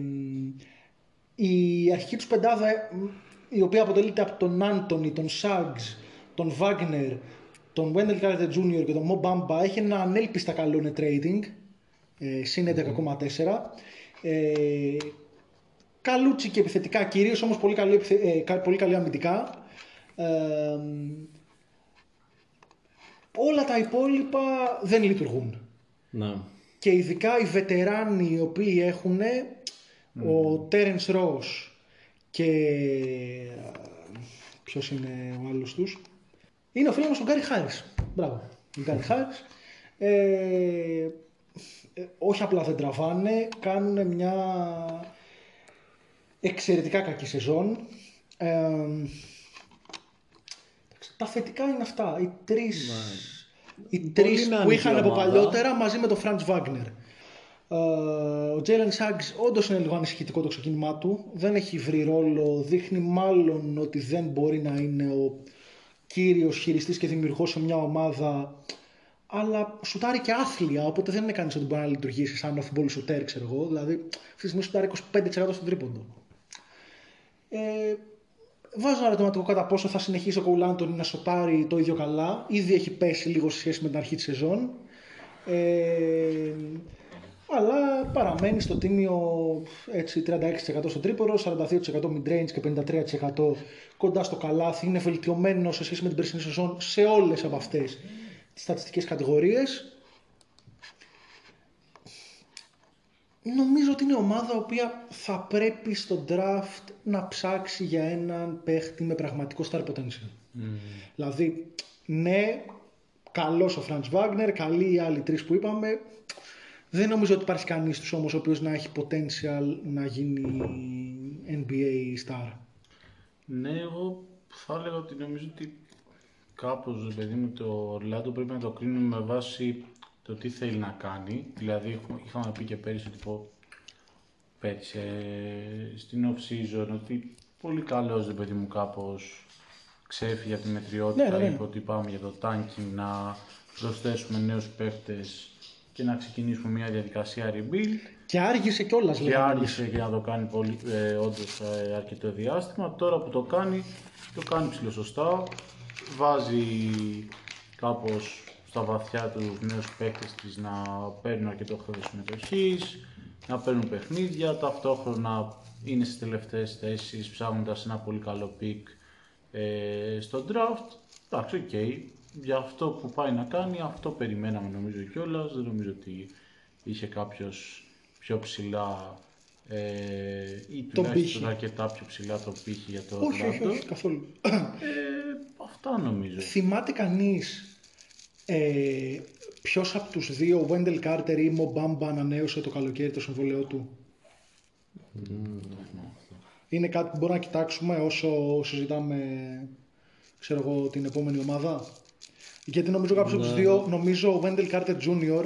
η αρχική τους πεντάδα, ε, η οποία αποτελείται από τον Άντωνι, τον Σάγκς, τον Βάγνερ, τον Wendell Carter Jr. και τον Mo Bamba, έχει ένα ανέλπιστα καλό net rating, ε, συν 11,4. Ε, καλούτσι και επιθετικά, κυρίως όμως πολύ καλή, επιθε- ε, κα- πολύ καλή αμυντικά. Ε, όλα τα υπόλοιπα δεν λειτουργούν. Ναι. Και ειδικά οι βετεράνοι οι οποίοι έχουν ο Τέρενς Ρος και ποιος είναι ο άλλος τους είναι ο φίλος μας ο Γκάρι Χάρις μπράβο ο Γκάρι Χάρις [laughs] ε, ε, όχι απλά δεν τραβάνε κάνουν μια εξαιρετικά κακή σεζόν ε, εντάξει, τα θετικά είναι αυτά οι τρεις οι τρεις που δυναμική είχαν από ομάδα. παλιότερα μαζί με τον Φραντς Βάγνερ. Ε, ο Τζέλεν Σάγκς όντως είναι λίγο ανησυχητικό το ξεκίνημά του. Δεν έχει βρει ρόλο. Δείχνει μάλλον ότι δεν μπορεί να είναι ο κύριος χειριστής και δημιουργός σε μια ομάδα. Αλλά σουτάρει και άθλια, οπότε δεν είναι κανείς ότι μπορεί να λειτουργήσει σαν off-ball shooter, ξέρω εγώ. Δηλαδή, αυτή τη στιγμή σουτάρει 25% στον τρίποντο. Ε, βάζω ένα ερωτηματικό κατά πόσο θα συνεχίσει ο Κοουλάντον να σοτάρει το ίδιο καλά. Ήδη έχει πέσει λίγο σε σχέση με την αρχή της σεζόν. Ε, αλλά παραμένει στο τίμιο έτσι, 36% στο τρίποδο, 42% mid-range και 53% κοντά στο καλάθι. Είναι βελτιωμένο σε σχέση με την περσινή σεζόν σε όλες από αυτές τις στατιστικές κατηγορίες. νομίζω ότι είναι ομάδα η οποία θα πρέπει στο draft να ψάξει για έναν παίχτη με πραγματικό star potential. Δηλαδή, ναι, καλός ο Φραντς Βάγνερ, καλοί οι άλλοι τρεις που είπαμε. Δεν νομίζω ότι υπάρχει κανείς τους όμως ο οποίος να έχει potential να γίνει NBA star. Ναι, εγώ θα έλεγα ότι νομίζω ότι κάπως, ρε παιδί μου, το Ορλάντο πρέπει να το κρίνουμε με βάση το τι θέλει να κάνει. Δηλαδή, έχουμε- είχαμε πει και πέρυσι ότι πω, πέρυσι, ε, στην off-season, ότι πολύ καλός, ρε παιδί μου, κάπως ξέφυγε από τη μετριότητα, Ναι, ναι, ναι. είπε ότι πάμε για το tanking, να προσθέσουμε νέους παίχτες και να ξεκινήσουμε μια διαδικασία rebuild. Και άργησε κιόλας Και λέγαμε. άργησε για να το κάνει πολύ, ε, όντως ε, αρκετό διάστημα. Τώρα που το κάνει, το κάνει ψηλοσωστά. Βάζει κάπως στα βαθιά τους νέους παίκτες της να παίρνουν αρκετό χρόνο συμμετοχής, να παίρνουν παιχνίδια, ταυτόχρονα είναι στις τελευταίες θέσεις ψάχνοντας ένα πολύ καλό pick ε, στο draft. Εντάξει, οκ. Για αυτό που πάει να κάνει, αυτό περιμέναμε νομίζω κιόλας. Δεν νομίζω ότι είχε κάποιος πιο ψηλά ε, ή Τον τουλάχιστον πήχη. αρκετά πιο ψηλά το πήχη για το Όχι, όχι, Orlando. όχι, καθόλου. Ε, αυτά νομίζω. Θυμάται κανείς ε, ποιος από τους δύο, ο Wendell Carter ή ο Μπάμπα ανανέωσε το καλοκαίρι το συμβολέο του; Είναι κάτι που μπορούμε να κοιτάξουμε όσο συζητάμε ξέρω εγώ, την επόμενη ομάδα; Γιατί νομίζω κάποιος από τους δύο, νομίζω ο Wendell Carter Jr.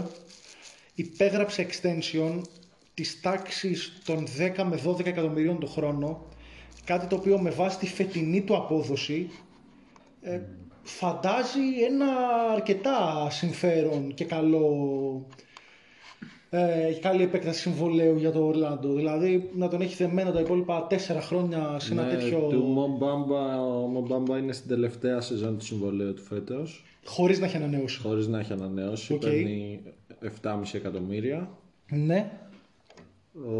υπέγραψε extension της τάξης των 10 με 12 εκατομμυρίων το χρόνο κάτι το οποίο με βάση τη φετινή του απόδοση ε, φαντάζει ένα αρκετά συμφέρον και καλό ε, καλή επέκταση συμβολαίου για το Ορλάντο. Δηλαδή να τον έχει δεμένο τα υπόλοιπα τέσσερα χρόνια σε ένα Ναι, τέτοιο. Του Μο Μπάμπα, ο Μο Μπάμπα είναι στην τελευταία σεζόν του συμβολαίου του φέτος. χωρίς να έχει ανανεώσει. Χωρίς να έχει ανανεώσει. Οκ. Παίρνει 7,5 εκατομμύρια. Ναι. Ο,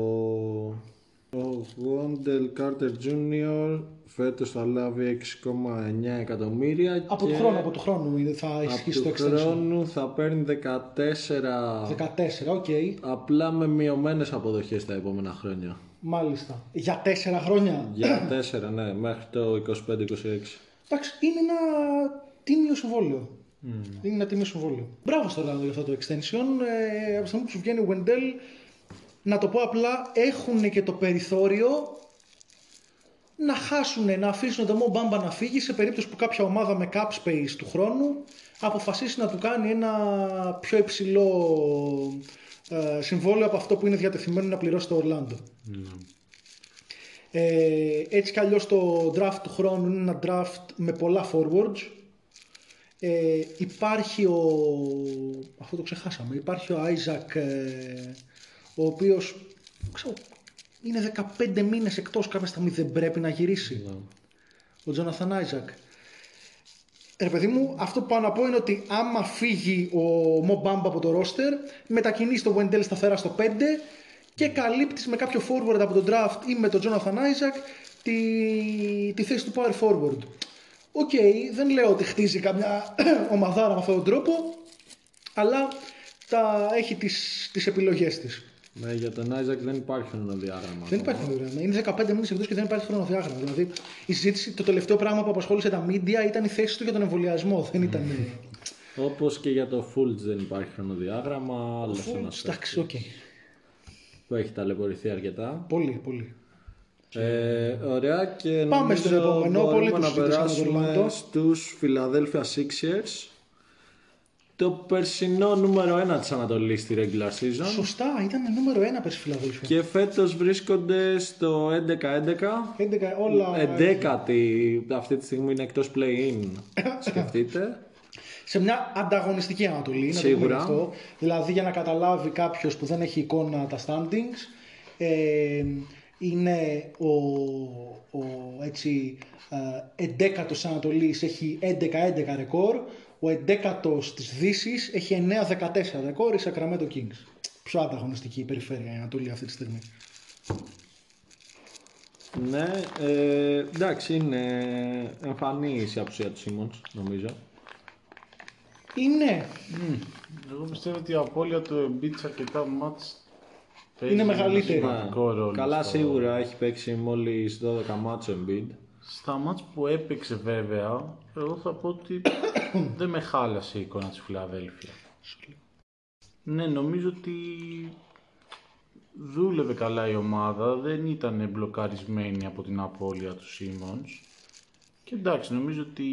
ο Γουέντελ Κάρτερ Jr. φέτος θα λάβει 6,9 εκατομμύρια. Από και του χρόνου, από του χρόνου είναι- θα από ισχύσει το του extension. χρόνου θα παίρνει 14 14, οκ. απλά με μειωμένες αποδοχές τα επόμενα χρόνια. Μάλιστα. Για τέσσερα χρόνια. Για [clears throat] 4, ναι, μέχρι το 25-26. Εντάξει, είναι ένα τίμιο συμβόλαιο. Είναι ένα τίμιο συμβόλαιο. Μπράβο στο Orlando για αυτό το extension. Ε, από τη στιγμή που σου βγαίνει ο Wendell, να το πω απλά, έχουν και το περιθώριο να χάσουν, να αφήσουν το Mo Bamba να φύγει σε περίπτωση που κάποια ομάδα με cap space του χρόνου αποφασίσει να του κάνει ένα πιο υψηλό ε, συμβόλαιο από αυτό που είναι διατεθειμένο να πληρώσει το Orlando. Ε, έτσι κι αλλιώς το draft του χρόνου είναι ένα draft με πολλά forwards. Ε, υπάρχει ο... Αυτό το ξεχάσαμε. Υπάρχει ο Isaac, ε, ο οποίος ξέρω, είναι 15 μήνες εκτός κάποια στιγμή δεν πρέπει να γυρίσει. Ο Jonathan Isaac. Ρε παιδί μου, αυτό που πάω να πω είναι ότι άμα φύγει ο Μο Μπάμπα από το roster, μετακινείς το Wendell σταθερά στο 5 και καλύπτεις με κάποιο forward από τον draft ή με τον Jonathan Isaac τη, τη θέση του power forward. Οκ, δεν λέω ότι χτίζει καμιά [coughs] ομαδάρα με αυτόν τον τρόπο, αλλά τα, έχει τις, τις επιλογές της. Ναι, για τον Άιζακ δεν υπάρχει χρονοδιάγραμμα. Δεν ακόμα. υπάρχει χρονοδιάγραμμα. Είναι 15 μήνες εκτός και δεν υπάρχει χρονοδιάγραμμα. Δηλαδή, η συζήτηση, το τελευταίο πράγμα που απασχόλησε τα media ήταν η θέση του για τον εμβολιασμό. Δεν ήταν. Όπως και για το Fultz δεν υπάρχει χρονοδιάγραμμα. Άλλος ένας Εντάξει, οκ. που έχει ταλαιπωρηθεί αρκετά. Πολύ, πολύ. Ε, ωραία και Πάμε νομίζω στον επόμενο, μπορούμε πολύ το να συζητήσαμε το περάσουμε Orlando. στους Philadelphia Sixers. Το περσινό νούμερο 1 της Ανατολής στη regular season. Σωστά, ήταν νούμερο 1 πέρσι Φιλαδέλφια. Και φέτος βρίσκονται στο 11-11. 11, όλα. 11η αυτή τη στιγμή είναι εκτός play-in. [coughs] Σκεφτείτε. σε μια ανταγωνιστική Ανατολή. Να το πούμε Σίγουρα. γι' αυτό. Δηλαδή, για να καταλάβει κάποιος που δεν έχει εικόνα τα standings, ε, είναι ο, ο έτσι, ε, 11ος Ανατολής έχει 11-11 ρεκόρ, ο 11ος της Δύσης έχει 9-14 ρεκόρ, η Sacramento Kings. Πιο ανταγωνιστική η περιφέρεια η Ανατολή αυτή τη στιγμή. ναι, ε, εντάξει είναι εμφανή η απουσία του Simmons νομίζω. Είναι, Εγώ πιστεύω ότι η απώλεια του Embiid σε αρκετά μάτς Παίζει Είναι ένα μεγαλύτερη. σημαντικό ρόλο Καλά, στο- σίγουρα έχει παίξει μόλις 12 μάτσο Embiid. Στα μάτς που έπαιξε βέβαια, εγώ θα πω ότι [coughs] δεν με χάλασε η εικόνα της Φιλαδέλφια. Ναι, νομίζω ότι δούλευε καλά η ομάδα, δεν ήταν μπλοκαρισμένη από την απώλεια του Σίμονς. Και εντάξει, νομίζω ότι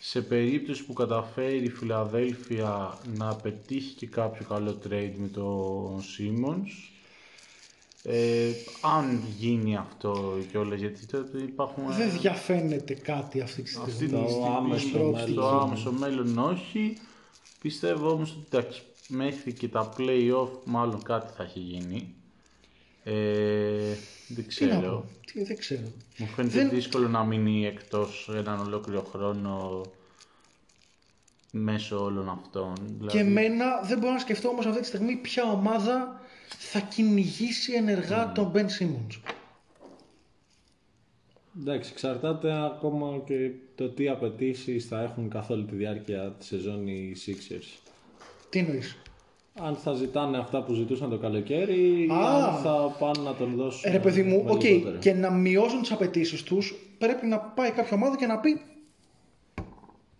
σε περίπτωση που καταφέρει η Φιλαδέλφια να πετύχει και κάποιο καλό trade με τον Σίμονς, ε, αν γίνει αυτό κιόλα, γιατί τότε υπάρχουν. ε, Δεν διαφαίνεται κάτι αυτή τη αυτή στιγμή. τη Το στιγμή άμεσο στο μέλλον. άμεσο μέλλον όχι. Πιστεύω όμως ότι εντάξει, μέχρι και τα play-off μάλλον κάτι θα έχει γίνει. Ε, δεν Τι να ξέρω. πω, τι, δεν ξέρω. Μου φαίνεται Δεν- δύσκολο να μείνει εκτός έναν ολόκληρο χρόνο μέσω όλων αυτών. Δηλαδή, Και εμένα δεν μπορώ να σκεφτώ όμως αυτή τη στιγμή ποια ομάδα θα κυνηγήσει ενεργά τον Ben Simmons. Εντάξει, εξαρτάται ακόμα και το τι απαιτήσεις θα έχουν καθ' όλη τη διάρκεια της σεζόν οι Sixers. Τι εννοείς; Αν θα ζητάνε αυτά που ζητούσαν το καλοκαίρι ή Α. αν θα πάνε να τον δώσουν. Ε, Ρε παιδί μου, με οκ, λιγότερο. και να μειώσουν τις απαιτήσεις τους πρέπει να πάει κάποια ομάδα και να πει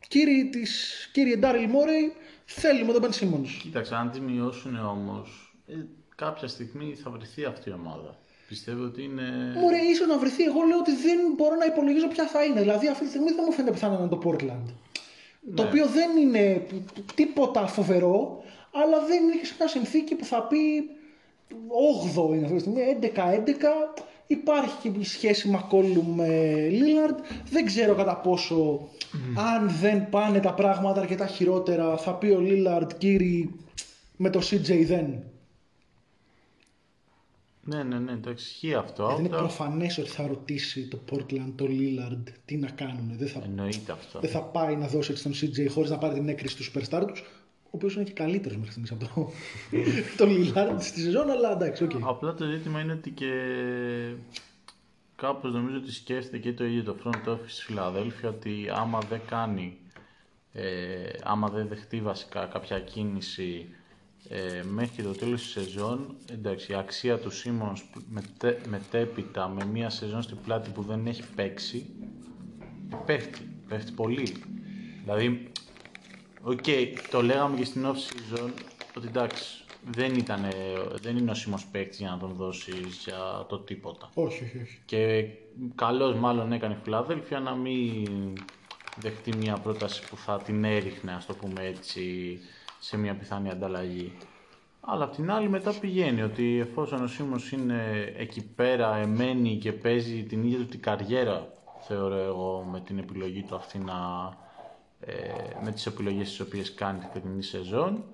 κύριε, της, κύριε Ντάριλ Μόρεϊ, θέλουμε τον Ben Simmons. Κοίταξε, αν τις μειώσουν όμως, ε, κάποια στιγμή θα βρεθεί αυτή η ομάδα. Πιστεύω ότι είναι... Μωρέ, ίσως να βρεθεί. Εγώ λέω ότι δεν μπορώ να υπολογίζω ποια θα είναι. Δηλαδή, αυτή τη στιγμή δεν μου φαίνεται πιθανό να είναι το Portland. Το οποίο δεν είναι τίποτα φοβερό, αλλά δεν είναι και σε μια συνθήκη που θα πει 8 είναι αυτή τη στιγμή, 11-11. Υπάρχει και η σχέση Μακόλου με Λίλαρντ. Δεν ξέρω κατά πόσο αν δεν πάνε τα πράγματα αρκετά χειρότερα θα πει ο Λίλαρντ κύριοι με το CJ δεν. Ναι, ναι, ναι, εντάξει, ισχύει αυτό. Γιατί είναι Απλά- προφανές ότι θα ρωτήσει το Portland, το Lillard, τι να κάνουν. Δεν θα, Εννοείται αυτό. δεν θα πάει να δώσει έτσι τον CJ χωρίς να πάρει την έγκριση του superstar τους, ο οποίος είναι και καλύτερος μέχρι στιγμής από το, [laughs] το Lillard στη σεζόν, αλλά εντάξει, οκ. Απλά το ζήτημα είναι ότι και κάπως νομίζω ότι σκέφτεται και το ίδιο το front office στη Φιλαδέλφια ότι άμα δεν κάνει, ε, άμα δεν δεχτεί βασικά κάποια κίνηση ε, μέχρι και το τέλος της σεζόν, εντάξει, η αξία του Σίμονς μετέ, μετέπειτα με μια σεζόν στην πλάτη που δεν έχει παίξει, πέφτει, πέφτει πολύ. Δηλαδή, Οκ, το λέγαμε και στην off season ότι εντάξει, δεν, ήταν, δεν είναι ο Σίμος παίκτης για να τον δώσεις για το τίποτα. Όχι, όχι, όχι. Και καλώς μάλλον έκανε η Φιλαδέλφια να μην δεχτεί μια πρόταση που θα την έριχνε, ας το πούμε έτσι, σε μια πιθανή ανταλλαγή. Αλλά απ' την άλλη μετά πηγαίνει ότι εφόσον ο Σίμος είναι εκεί πέρα, εμένει και παίζει την ίδια του την καριέρα, θεωρώ εγώ, με την επιλογή του αυτή να, ε, με τις επιλογές τις οποίες κάνει τη φετινή σεζόν,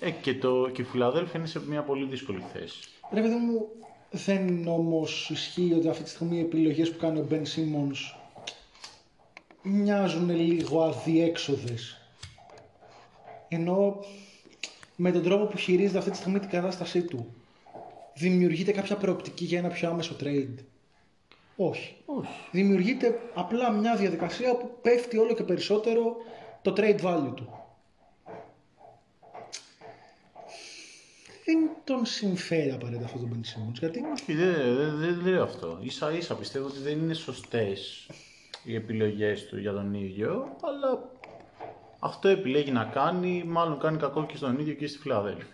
ε, και, το, και η Φιλαδέλφια είναι σε μια πολύ δύσκολη θέση. Ρε παιδί μου, δεν όμως ισχύει ότι αυτή τη στιγμή οι επιλογές που κάνει ο Ben Simmons μοιάζουν λίγο αδιέξοδες. Ενώ με τον τρόπο που χειρίζεται αυτή τη στιγμή την κατάστασή του, δημιουργείται κάποια προοπτική για ένα πιο άμεσο trade; Όχι. Όχι. Δημιουργείται απλά μια διαδικασία που πέφτει όλο και περισσότερο το trade value του. Δεν τον συμφέρει απαραίτητα αυτό το Ben Simmons, γιατί Όχι, δεν δε, δε, δεν λέω αυτό. Ίσα ίσα πιστεύω ότι δεν είναι σωστές οι επιλογές του για τον ίδιο, αλλά αυτό επιλέγει να κάνει, μάλλον κάνει κακό και στον ίδιο και στη Φιλαδέλφια.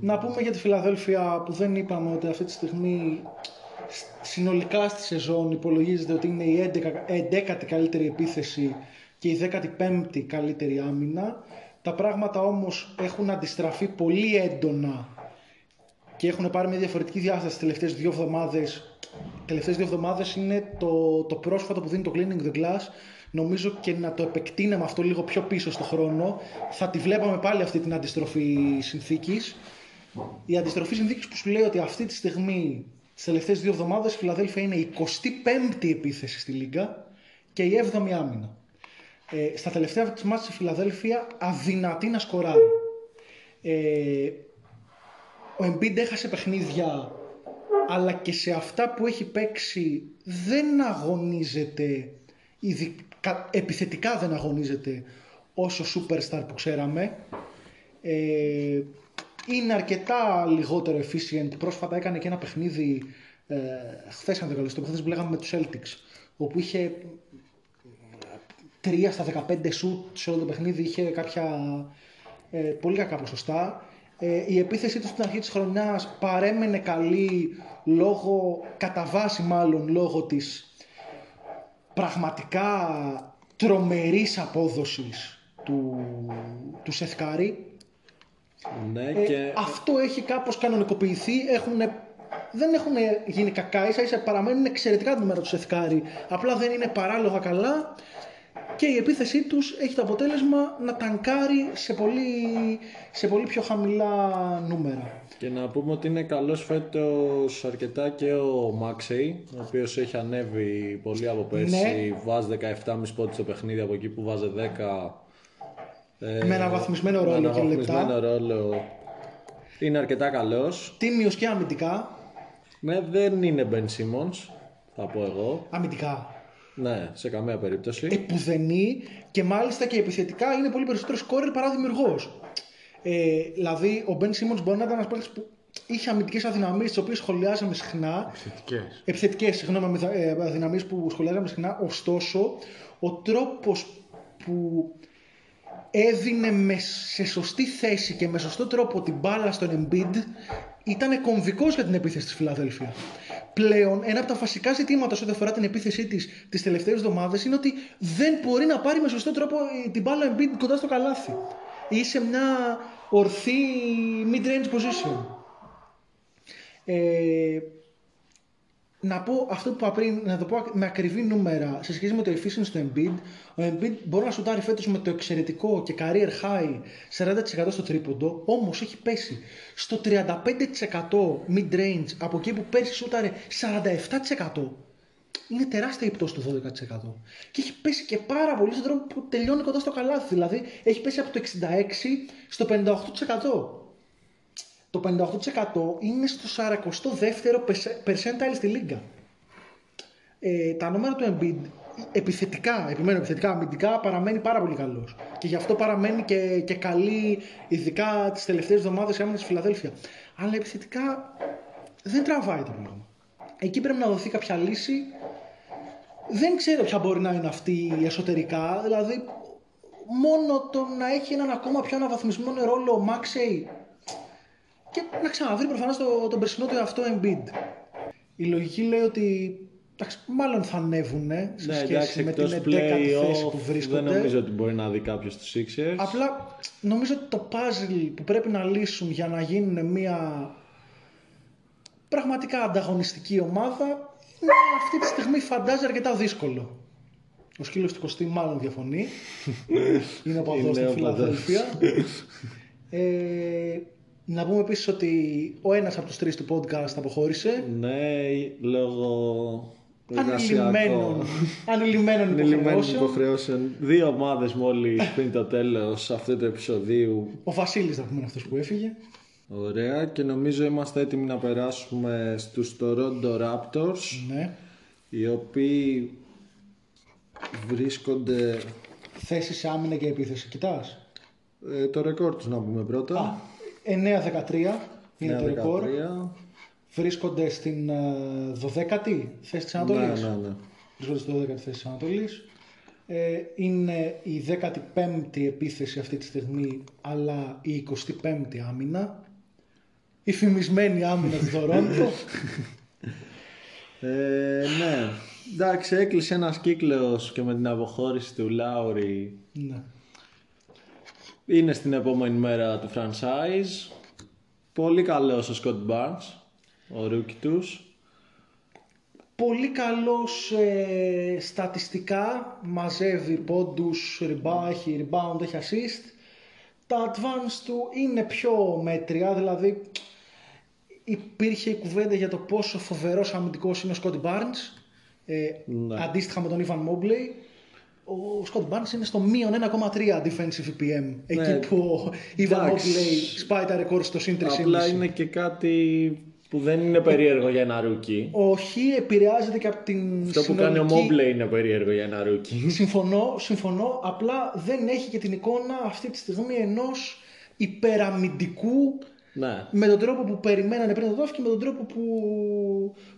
Να πούμε για τη Φιλαδέλφια που δεν είπαμε ότι αυτή τη στιγμή συνολικά στη σεζόν υπολογίζεται ότι είναι η 11η καλύτερη επίθεση και η 15η καλύτερη άμυνα. Τα πράγματα όμως έχουν αντιστραφεί πολύ έντονα και έχουν πάρει μια διαφορετική διάσταση τις τελευταίες δύο εβδομάδες. Οι τελευταίες δύο εβδομάδες είναι το, το πρόσφατο που δίνει το Cleaning the Glass. Νομίζω και να το επεκτείναμε αυτό λίγο πιο πίσω στο χρόνο. Θα τη βλέπαμε πάλι αυτή την αντιστροφή συνθήκης. Η αντιστροφή συνθήκης που σου λέει ότι αυτή τη στιγμή τις τελευταίες δύο εβδομάδες η Φιλαδέλφια είναι η 25η επίθεση στη Λίγκα και η 7η άμυνα. Ε, στα τελευταία της μάτια η Φιλαδέλφια αδυνατεί να σκοράρει. Ε, ο Embiid έχασε παιχνίδια αλλά και σε αυτά που έχει παίξει δεν αγωνίζεται ειδικα- επιθετικά δεν αγωνίζεται όσο superstar που ξέραμε ε, είναι αρκετά λιγότερο efficient. Πρόσφατα έκανε και ένα παιχνίδι, ε, χθες αν δεν καλώ, το που λέγαμε με τους Celtics, όπου είχε 3 στα 15 σουτ σε όλο το παιχνίδι, είχε κάποια ε, πολύ κακά ποσοστά. Ε, η επίθεσή του στην αρχή της χρονιάς παρέμενε καλή λόγω, κατά βάση μάλλον λόγω της πραγματικά τρομερής απόδοσης του, του Σεθκάρη. Ναι, Ε, και Αυτό έχει κάπως κανονικοποιηθεί. Έχουνε, δεν έχουν γίνει κακά, ίσα ίσα παραμένουν εξαιρετικά το νούμερα του Σεθκάρη. Απλά δεν είναι παράλογα καλά και η επίθεσή τους έχει το αποτέλεσμα να τανκάρει σε πολύ, σε πολύ πιο χαμηλά νούμερα. Και να πούμε ότι είναι καλός φέτος αρκετά και ο Μάξεϊ, ο οποίος έχει ανέβει πολύ από πέρσι, Ναι. βάζει 17,5 πόντους στο παιχνίδι από εκεί που βάζει 10. ε, Με αναβαθμισμένο με ρόλο και αναβαθμισμένο λεπτά. ρόλο. Είναι αρκετά καλός. Τίμιος και αμυντικά. Ναι, δεν είναι Ben Simmons, θα πω εγώ. Αμυντικά. Ναι, σε καμία περίπτωση. επουδενή και μάλιστα και επιθετικά είναι πολύ περισσότερο σκόρερ παρά δημιουργός. Ε, δηλαδή, ο Μπεν Σίμονς μπορεί να ήταν ένας παίκτης που είχε αμυντικές αδυναμίες, τις οποίες σχολιάζαμε συχνά. Θετικές. Επιθετικές, συγγνώμη, αδυναμίες που σχολιάζαμε συχνά. Ωστόσο, ο τρόπος που έδινε με, σε σωστή θέση και με σωστό τρόπο την μπάλα στον Embiid ήταν κομβικός για την επίθεση της Φιλαδέλφια. Πλέον, ένα από τα βασικά ζητήματα σε ό,τι αφορά την επίθεσή της τις τελευταίες εβδομάδες είναι ότι δεν μπορεί να πάρει με σωστό τρόπο ε, την μπάλα ο Embiid κοντά στο καλάθι ή σε μια ορθή mid-range position. Ε, να πω αυτό που είπα πριν, να το πω με ακριβή νούμερα σε σχέση με το efficiency του Embiid. Ο Embiid μπορεί να σουτάρει φέτος με το εξαιρετικό και career high 40% στο τρίποντο, όμως έχει πέσει στο 35% mid-range από εκεί που πέρσι σούταρε 47%. Είναι τεράστια η πτώση του 12%. Και έχει πέσει και πάρα πολύ στον τρόπο που τελειώνει κοντά στο καλάθι. Δηλαδή έχει πέσει από το 66% στο 58%. Το 58% είναι στο 42ο percentile στη λίγκα. Ε, τα νούμερα του Embiid επιθετικά, επιμένω επιθετικά, αμυντικά παραμένει πάρα πολύ καλός. Και γι' αυτό παραμένει και, και καλή, ειδικά τις τελευταίες εβδομάδες η άμυνα στη Φιλαδέλφια. Αλλά επιθετικά δεν τραβάει το πράγμα. Εκεί πρέπει να δοθεί κάποια λύση. Δεν ξέρω ποια μπορεί να είναι αυτή εσωτερικά. Δηλαδή, μόνο το να έχει έναν ακόμα πιο αναβαθμισμένο ρόλο ο Μάξεϊ και να ξαναβρει προφανώς το, τον περσινό του εαυτό Embiid. Η λογική λέει ότι εντάξει, μάλλον θα ανέβουν σε ναι, σχέση εντάξει, με την εκτός 11η θέση play-off που δεν βρίσκονται. νομίζω ότι μπορεί να δει κάποιος τους Sixers. Απλά νομίζω ότι το puzzle που πρέπει να λύσουν για να γίνουν μια πραγματικά ανταγωνιστική ομάδα είναι αυτή τη στιγμή φαντάζει αρκετά δύσκολο. Ο σκύλος του Κωστή μάλλον διαφωνεί. [laughs] είναι από εδώ Είναι στη οπαδός. Φιλαδέλφια. [laughs] ε, να πούμε επίσης ότι ο ένας από τους τρεις του podcast αποχώρησε. Ναι, λόγω Ανηλυμένων, ανηλυμένων Ανηλυμένων υποχρεώσεων. υποχρεώσεων. Δύο ομάδες μόλις πριν το τέλος αυτού του επεισοδίου. Ο Βασίλης θα πούμε είναι αυτός που έφυγε. Ωραία και νομίζω είμαστε έτοιμοι να περάσουμε στους Toronto Raptors Ναι. οι οποίοι βρίσκονται Θέση σε άμυνα και επίθεση. Κοιτάς. ε, το ρεκόρ τους να πούμε πρώτα. Α, 9-13 είναι το ρεκόρ. 9-13. Βρίσκονται στην ε, 12η θέση της Ανατολής. Ναι, ναι, ναι. Βρίσκονται στη 12η θέση της Ανατολής. Ε, είναι η 15η επίθεση αυτή τη στιγμή, αλλά η 25η άμυνα. Η φημισμένη άμυνα του Τωρόντο. Ε, ναι. Εντάξει, έκλεισε ένας κύκλος και με την αποχώρηση του Λάουρι ναι. είναι στην επόμενη μέρα του franchise. Πολύ καλός ο Scott Barnes, ο rookie τους. Πολύ καλός ε, στατιστικά, μαζεύει πόντους, rebound, έχει rebound, έχει assist. Τα advance του είναι πιο μέτρια, δηλαδή υπήρχε η κουβέντα για το πόσο φοβερός αμυντικός είναι ο Scott Barnes, ε, Ναι. αντίστοιχα με τον Ivan Mobley. Ο Scott Barnes είναι στο μείον 1,3 defensive PPM, εκεί Ναι. που ο Ivan Εντάξει. Mobley σπάει τα ρεκόρ στο συν 3,5. Απλά είναι και κάτι που δεν είναι περίεργο για ένα rookie. Όχι, επηρεάζεται και από την Αυτό που κάνει ο συνολική- Mobley είναι περίεργο για ένα rookie. Συμφωνώ, συμφωνώ, απλά δεν έχει και την εικόνα αυτή τη στιγμή ενός υπεραμυντικού Ναι. με τον τρόπο που περιμένανε πριν το draft και με τον τρόπο που,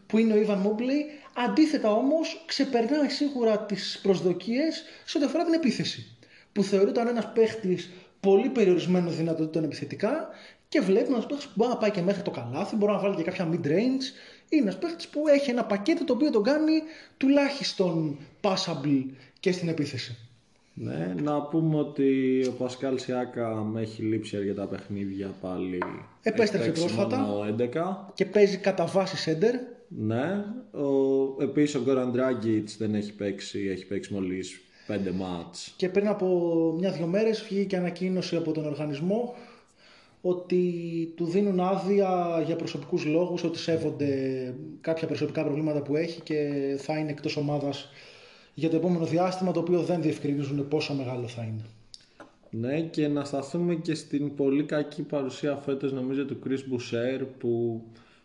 που είναι ο Ιβαν Μόμπλεϊ. Αντίθετα όμως, ξεπερνάει σίγουρα τις προσδοκίες σε ό,τι αφορά την επίθεση. Που θεωρείται ένας παίχτης πολύ περιορισμένο δυνατοτήτων επιθετικά και βλέπει ένας παίχτης που μπορεί να πάει και μέχρι το καλάθι, μπορεί να βάλει και κάποια mid-range. Είναι ένας παίχτης που έχει ένα πακέτο το οποίο τον κάνει τουλάχιστον passable και στην επίθεση. Ναι, να πούμε ότι ο Πασκάλ Σιάκα έχει λείψει αρκετά παιχνίδια πάλι. Επέστρεψε Έχει παίξει πρόσφατα. μόνο 11. Και παίζει κατά βάση σέντερ. Ναι. Ο, επίσης ο Γκόραν Ντράγκητς δεν έχει παίξει, έχει παίξει μόλις 5 μάτς. Και πριν από μια-δυο μέρες βγήκε ανακοίνωση από τον οργανισμό ότι του δίνουν άδεια για προσωπικούς λόγους, ότι σέβονται κάποια προσωπικά προβλήματα που έχει και θα είναι εκτός ομάδας για το επόμενο διάστημα, το οποίο δεν διευκρινίζουν πόσο μεγάλο θα είναι. Ναι, και να σταθούμε και στην πολύ κακή παρουσία φέτος νομίζω του Chris Boucher που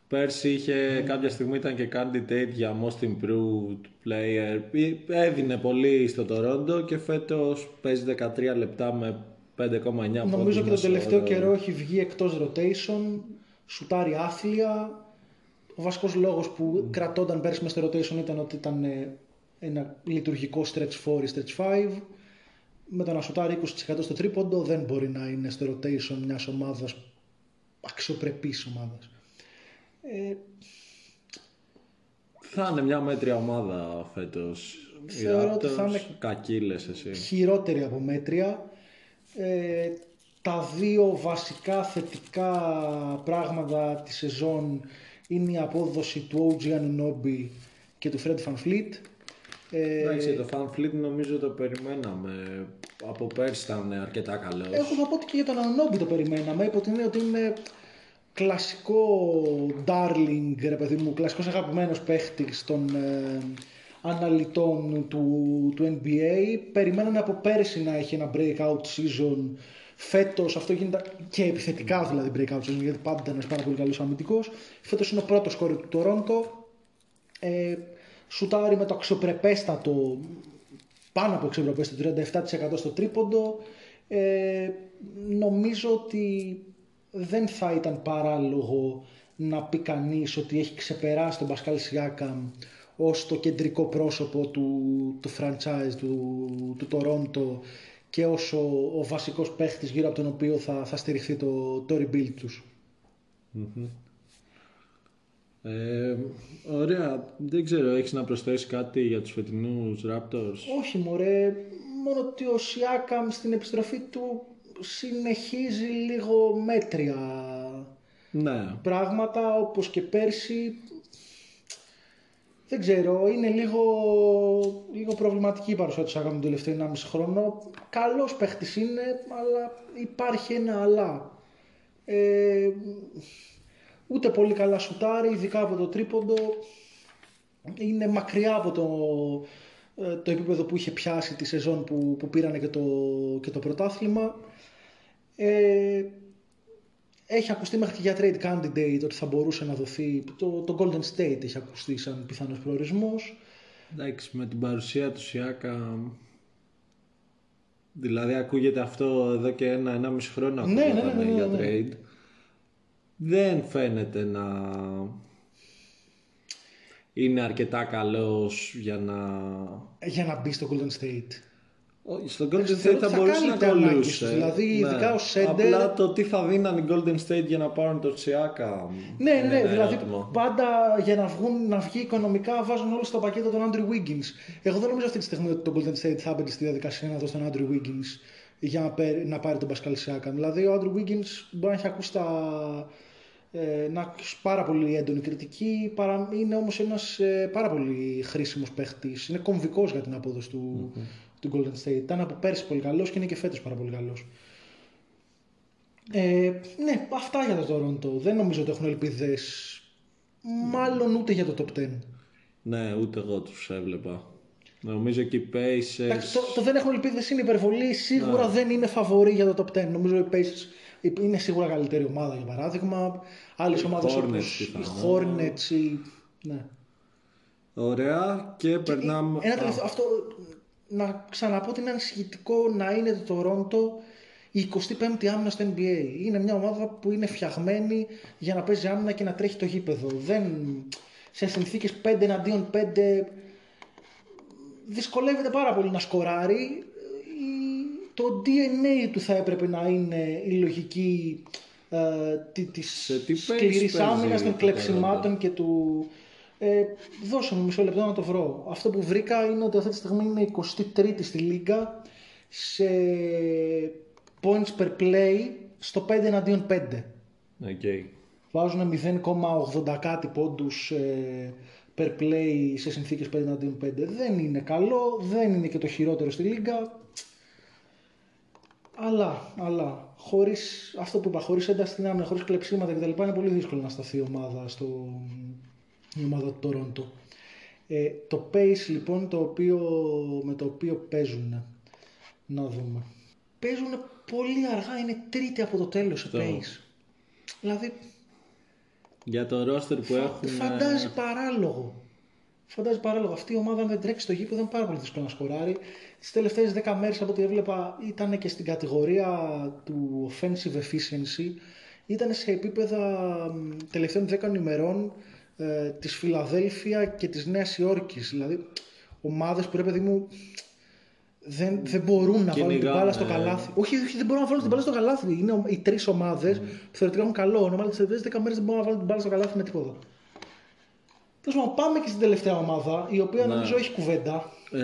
πέρσι είχε κάποια στιγμή ήταν και candidate για most improved player. Έδινε πολύ στο Toronto και φέτος παίζει 13 λεπτά με 5,9 πόντους Νομίζω και τον μέσο τελευταίο όρο. καιρό έχει βγει εκτός rotation, σουτάρει άθλια. Ο βασικός λόγος που κρατώνταν πέρσι μες στο rotation ήταν ότι ήταν ε, ένα λειτουργικό stretch 4 ή stretch 5. Με το να σουτάρει 20% στο τρίποντο δεν μπορεί να είναι στο rotation μιας ομάδας αξιοπρεπής ομάδας. Ε, Θα είναι μια μέτρια ομάδα φέτος. Οι Θεωρώ ότι θα Raptors, είναι- κακοί λες εσύ. χειρότερη από μέτρια. Ε, τα δύο βασικά θετικά πράγματα της σεζόν είναι η απόδοση του OG Anunoby και του Fred Van Fleet. Ε, Εντάξει, το Fan Fleet νομίζω το περιμέναμε. Από πέρσι ήταν αρκετά καλός. εγώ θα πω ότι και για τον Anunoby το περιμέναμε, υπό την έννοια ότι είναι κλασικό darling, ρε παιδί μου, κλασικός αγαπημένος παίχτης των ε, αναλυτών του, του NBA. Περιμένανε από πέρσι να έχει ένα breakout season. Φέτος αυτό γίνεται και επιθετικά δηλαδή breakout season, γιατί πάντα ήταν ένας πάρα πολύ καλός αμυντικός. Φέτος είναι ο πρώτος κόρη του Toronto. Ε, σουτάρει με το αξιοπρεπέστατο, πάνω από αξιοπρεπέστατο, 37% στο τρίποντο. Ε, νομίζω ότι δεν θα ήταν παράλογο να πει κανείς ότι έχει ξεπεράσει τον Πασκάλ Σιάκαμ ως το κεντρικό πρόσωπο του, του franchise του, του Toronto και ως ο, ο βασικός παίχτης γύρω από τον οποίο θα, θα στηριχθεί το, το rebuild τους. Ε, ωραία, δεν ξέρω, έχεις να προσθέσεις κάτι για τους φετινούς Raptors; Όχι μωρέ, μόνο ότι ο Σιάκαμ στην επιστροφή του συνεχίζει λίγο μέτρια Ναι, πράγματα όπως και πέρσι. Δεν ξέρω, είναι λίγο, λίγο προβληματική η παρουσία του Σιάκαμ τον τελευταίο 1,5 χρόνο. Καλός παίχτης είναι, αλλά υπάρχει ένα αλλά. Ε, ούτε πολύ καλά σουτάρει, ειδικά από το τρίποντο. Είναι μακριά από το, ε, το επίπεδο που είχε πιάσει τη σεζόν που, που πήρανε και το, και το πρωτάθλημα. Ε, έχει ακουστεί μέχρι και για trade candidate ότι θα μπορούσε να δοθεί. Το, το Golden State έχει ακουστεί σαν πιθανός προορισμός. εντάξει, με την παρουσία του Σιάκα... Δηλαδή ακούγεται αυτό εδώ και ένα, ένα μισή χρόνο Ναι, ναι, ακούγονταν ναι, ναι, για ναι. trade. Δεν φαίνεται να είναι αρκετά καλός για να... Για να μπει στο Golden State. Όχι, Στο Golden Θεωρώ State ότι θα θα μπορούσε κάνει να τα ανάγκες κολλούσε. τους, δηλαδή, ειδικά ως center. Απλά το τι θα δίναν οι Golden State για να πάρουν τον Σιάκα. Ναι, είναι ναι, ένα δηλαδή ερώτημα. πάντα για να, βγουν, να βγει οικονομικά βάζουν όλοι στο πακέτο τον Andrew Wiggins. Εγώ δεν νομίζω αυτή τη στιγμή ότι το Golden State θα έμπαινε στη διαδικασία να δώσει τον Andrew Wiggins για να, παίρ- να πάρει τον Pascal Siakam. Δηλαδή ο Andrew Wiggins μπορεί να έχει ακούσει τα, ε, να ακούσει πάρα πολύ έντονη κριτική, παρά, είναι όμως ένας ε, πάρα πολύ χρήσιμος παίχτης. Είναι κομβικός για την απόδοση του, του Golden State. Ήταν από πέρσι πολύ καλός και είναι και φέτος πάρα πολύ καλός. Ε, ναι, αυτά για το Toronto. Δεν νομίζω ότι έχουν ελπίδες. Μάλλον ούτε για το top 10. Ναι, ούτε εγώ τους έβλεπα. Νομίζω και οι Pacers... Εντάξει, το, το δεν έχουν ελπίδες είναι υπερβολή. Σίγουρα δεν είναι φαβορή για το top 10. Νομίζω οι Pacers είναι σίγουρα καλύτερη ομάδα για παράδειγμα. Άλλες Οι ομάδες Hornets όπως οι πιθανόν. Hornets. Οι... Ναι. Ωραία και περνάμε... Ένα Α, τελευταίο, αυτό, να ξαναπώ ότι είναι ανησυχητικό να είναι το Toronto η 25η άμυνα στο NBA. Είναι μια ομάδα που είναι φτιαγμένη για να παίζει άμυνα και να τρέχει το γήπεδο. Δεν, σε συνθήκες 5 εναντίον 5 δυσκολεύεται πάρα πολύ να σκοράρει. Η- Το DNA του θα έπρεπε να είναι η λογική ε, τη- της Σε τι pace σκληρής παίζεις άμυνας, των το κλεψιμάτων Toronto? και του... Ε, δώσε μου μισό λεπτό να το βρω. Αυτό που βρήκα είναι ότι αυτή τη στιγμή είναι 23η στη Λίγκα σε points per play στο 5 εναντίον 5. Okay. Βάζουν 0,80 κάτι πόντους ε, per play σε συνθήκες 5 εναντίον 5. Δεν είναι καλό, δεν είναι και το χειρότερο στη Λίγκα. Αλλά, αλλά, χωρίς, αυτό που είπα, χωρίς ένταση στην άμυνα, χωρίς κλεψίματα κτλ. είναι πολύ δύσκολο να σταθεί η ομάδα, στο, η ομάδα του Τορόντο. Ε, το pace λοιπόν το οποίο, με το οποίο παίζουν, να δούμε. Παίζουν πολύ αργά, είναι τρίτη από το τέλος σε Το- pace. Δηλαδή, Για το roster που έχουν. Φαντάζει παράλογο. Φαντάζει παράλογο. Αυτή η ομάδα αν δεν τρέξει στο γήπεδο είναι πάρα πολύ δύσκολο να σκοράρει. Τις τελευταίες 10 μέρες από ό,τι έβλεπα ήταν και στην κατηγορία του offensive efficiency. Ήταν σε επίπεδα μ, τελευταίων 10 ημερών ε, της Φιλαδέλφια και της Νέας Υόρκης. Δηλαδή ομάδες που ρε παιδί μου δεν, δεν μπορούν να βάλουν την Κυνηγάνε. μπάλα στο καλάθι. Όχι, όχι, δεν μπορούν να βάλουν την μπάλα στο καλάθι. Είναι ο- οι τρεις ομάδες που θεωρητικά έχουν καλό όνομα, αλλά τις τελευταίες 10 μέρες δεν μπορούν να βάλουν την μπάλα στο καλάθι με τίποτα. Τέλος πάντων, πάμε και στην τελευταία ομάδα, η οποία Ναι. νομίζω έχει κουβέντα. Ε,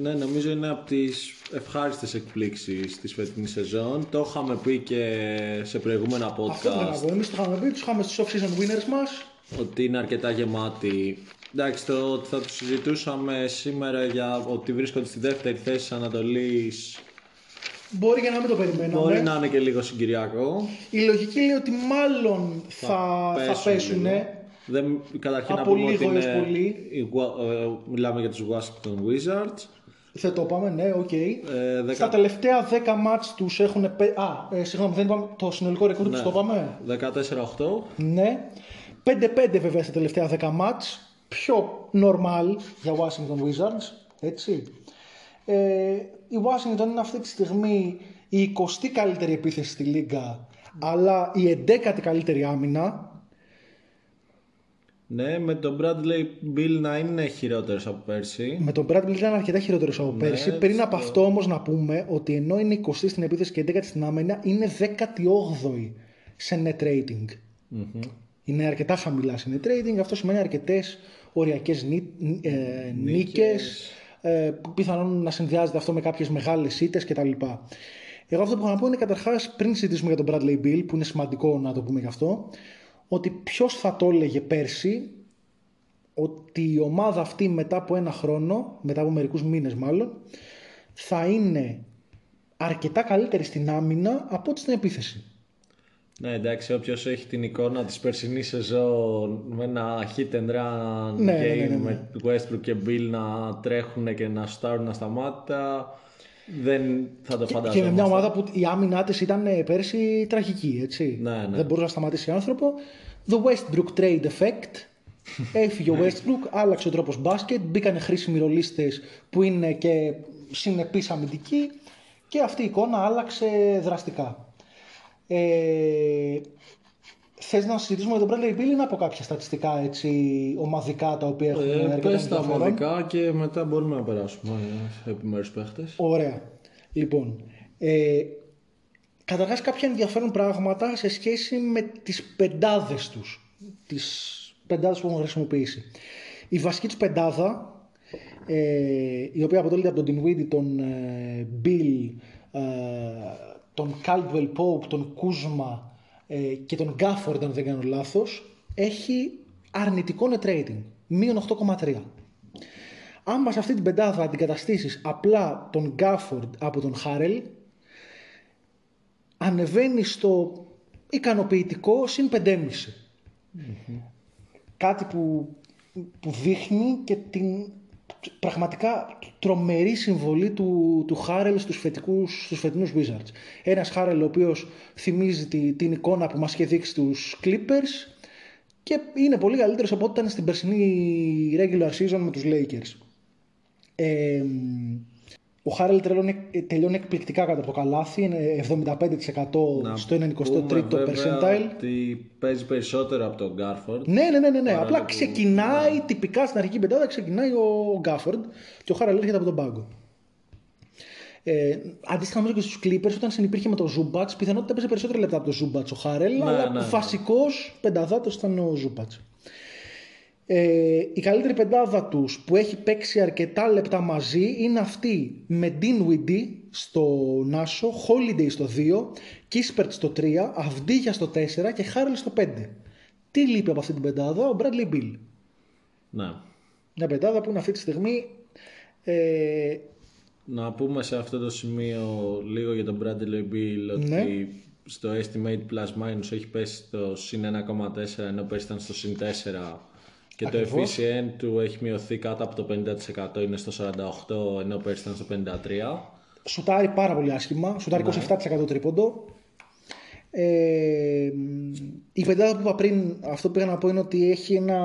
ναι, νομίζω είναι από τις ευχάριστες εκπλήξεις της φετινής σεζόν. Το είχαμε πει και σε προηγούμενα Αυτό δεν podcast πω. Εμείς το είχαμε πει, τους είχαμε στους off-season winners μας. ότι είναι αρκετά γεμάτη. Εντάξει, το ότι θα τους συζητούσαμε σήμερα για ότι βρίσκονται στη δεύτερη θέση της Ανατολής Μπορεί και να μην το περιμέναμε. μπορεί να είναι και λίγο συγκυριακό. Η λογική λέει ότι μάλλον θα, θα, πέσουν. λίγο. Δεν, καταρχήν Από να πούμε λίγο ότι έως είναι, πολύ. οι Wa- ε, μιλάμε για τους Washington Wizards. Θα το πάμε, ναι, οκ. Ε, δεκα- Στα τελευταία 10 μάτς τους έχουν... πε- Α, ε, συγγνώμη, δεν είπαμε το συνολικό ρεκόρ τους, Ναι. το είπαμε. 14-8. Ναι. 5-5 βέβαια στα τελευταία 10 μάτς. Πιο normal για Washington Wizards. Έτσι. Ε, η Washington είναι αυτή τη στιγμή η 20η καλύτερη επίθεση στη Λίγκα, αλλά η 11η καλύτερη άμυνα. Ναι, με τον Bradley Bill να είναι χειρότερος από πέρσι. Με τον Bradley ήταν αρκετά χειρότερος από πέρσι. Ναι, Πριν στο- από αυτό όμως να πούμε ότι ενώ είναι 20η στην επίθεση και 11η στην άμυνα, είναι 18η σε net rating. Είναι αρκετά χαμηλά σε net rating. Αυτό σημαίνει αρκετές οριακές ε, νίκες. Ε, που πιθανόν να συνδυάζεται αυτό με κάποιες μεγάλες ήττες κτλ. Εγώ αυτό που έχω να πω είναι καταρχάς πριν συζητήσουμε για τον Bradley Bill, που είναι σημαντικό να το πούμε γι' αυτό, ότι ποιος θα το έλεγε πέρσι ότι η ομάδα αυτή μετά από ένα χρόνο, μετά από μερικούς μήνες μάλλον, θα είναι αρκετά καλύτερη στην άμυνα από ό,τι στην επίθεση. Ναι, εντάξει, όποιος έχει την εικόνα της περσινής σεζόν με ένα hit and run Ναι, game ναι, ναι, ναι. με Westbrook και Bill να τρέχουν και να στάρουν ασταμάτητα, δεν θα το Και φανταζόμαστε. με μια ομάδα που η άμυνά της ήταν ε, πέρσι τραγική, έτσι. Ναι, ναι. Δεν μπορούσε να σταματήσει άνθρωπο. The Westbrook trade effect. [laughs] Έφυγε ο Westbrook, άλλαξε ο τρόπος μπάσκετ, μπήκανε χρήσιμοι ρολίστες που είναι και συνεπείς αμυντικοί και αυτή η εικόνα άλλαξε δραστικά. Ε, Θες να συζητήσουμε για τον Bradley Bill ή να πω κάποια στατιστικά έτσι, ομαδικά τα οποία έχουν Ε, αρκετά πες τα ενδιαφέρον; ομαδικά και μετά μπορούμε να περάσουμε σε επιμέρους παίχτες. Ωραία. Λοιπόν, ε, καταρχάς κάποια ενδιαφέρον πράγματα σε σχέση με τις πεντάδες τους. Τις πεντάδες που έχουν χρησιμοποιήσει. Η βασική τους πεντάδα, ε, η οποία αποτελείται από τον Dinwiddie, τον ε, Bill, ε, τον Caldwell Pope, τον Kuzma ε, και τον Gafford, αν δεν κάνω λάθος, έχει αρνητικό net rating, μείον 8,3. Άμα σε αυτή την πεντάδα αντικαταστήσεις απλά τον Γκάφορντ από τον Χάρελ, ανεβαίνει στο ικανοποιητικό συν 5,5. Κάτι που, που δείχνει και την πραγματικά τρομερή συμβολή του, του Χάρελ στους, φετικούς, στους φετινούς Wizards. Ένας Χάρελ ο οποίος θυμίζει τη- την εικόνα που μας είχε δείξει στους Clippers και είναι πολύ καλύτερος από ό,τι ήταν στην περσινή regular season με τους Lakers. Ε, Ο Χάρελ τελειώνει, τελειώνει εκπληκτικά κάτω από το καλάθι, είναι 75% Να στο 93ο πούμε βέβαια percentile. Ότι παίζει περισσότερο από τον Γκάρφορντ. Ναι, ναι, ναι, ναι, ναι. Παρόλο Απλά που- ξεκινάει τυπικά στην αρχική πεντάδα, ξεκινάει ο Γκάφορντ και ο Χάρελ έρχεται από τον πάγκο. Ε, αντίστοιχα νομίζω και στους Clippers όταν συνεπήρχε με τον Ζούμπατς, πιθανότητα έπαιζε περισσότερα λεπτά από τον Ζούμπατς ο Χάρελ, Ναι, αλλά ναι, ναι. βασικός πενταδάτος ήταν ο Ζούμπατς. Ε, η καλύτερη πεντάδα τους που έχει παίξει αρκετά λεπτά μαζί είναι αυτή με Dinwiddie στο Νάσο, Holiday στο 2, Kispert στο 3, Αυδίγια στο 4 και Χάρελ στο 5. Τι λείπει από αυτή την πεντάδα, ο Bradley Bill. Ναι. Μια πεντάδα που είναι αυτή τη στιγμή ε, Να πούμε σε αυτό το σημείο λίγο για τον Bradley Bill ότι Ναι. στο estimate plus minus έχει πέσει στο συν 1,4 ενώ πέρυσι ήταν στο συν 4 και Ακριβώς. το efficient του έχει μειωθεί κάτω από το 50% είναι στο 48 ενώ πέρυσι ήταν στο 53 σουτάρει πάρα πολύ άσχημα, σουτάρει 27% τρίποντο. Ε, η πεντάδα που είπα πριν, αυτό που πήγα να πω είναι ότι έχει ένα,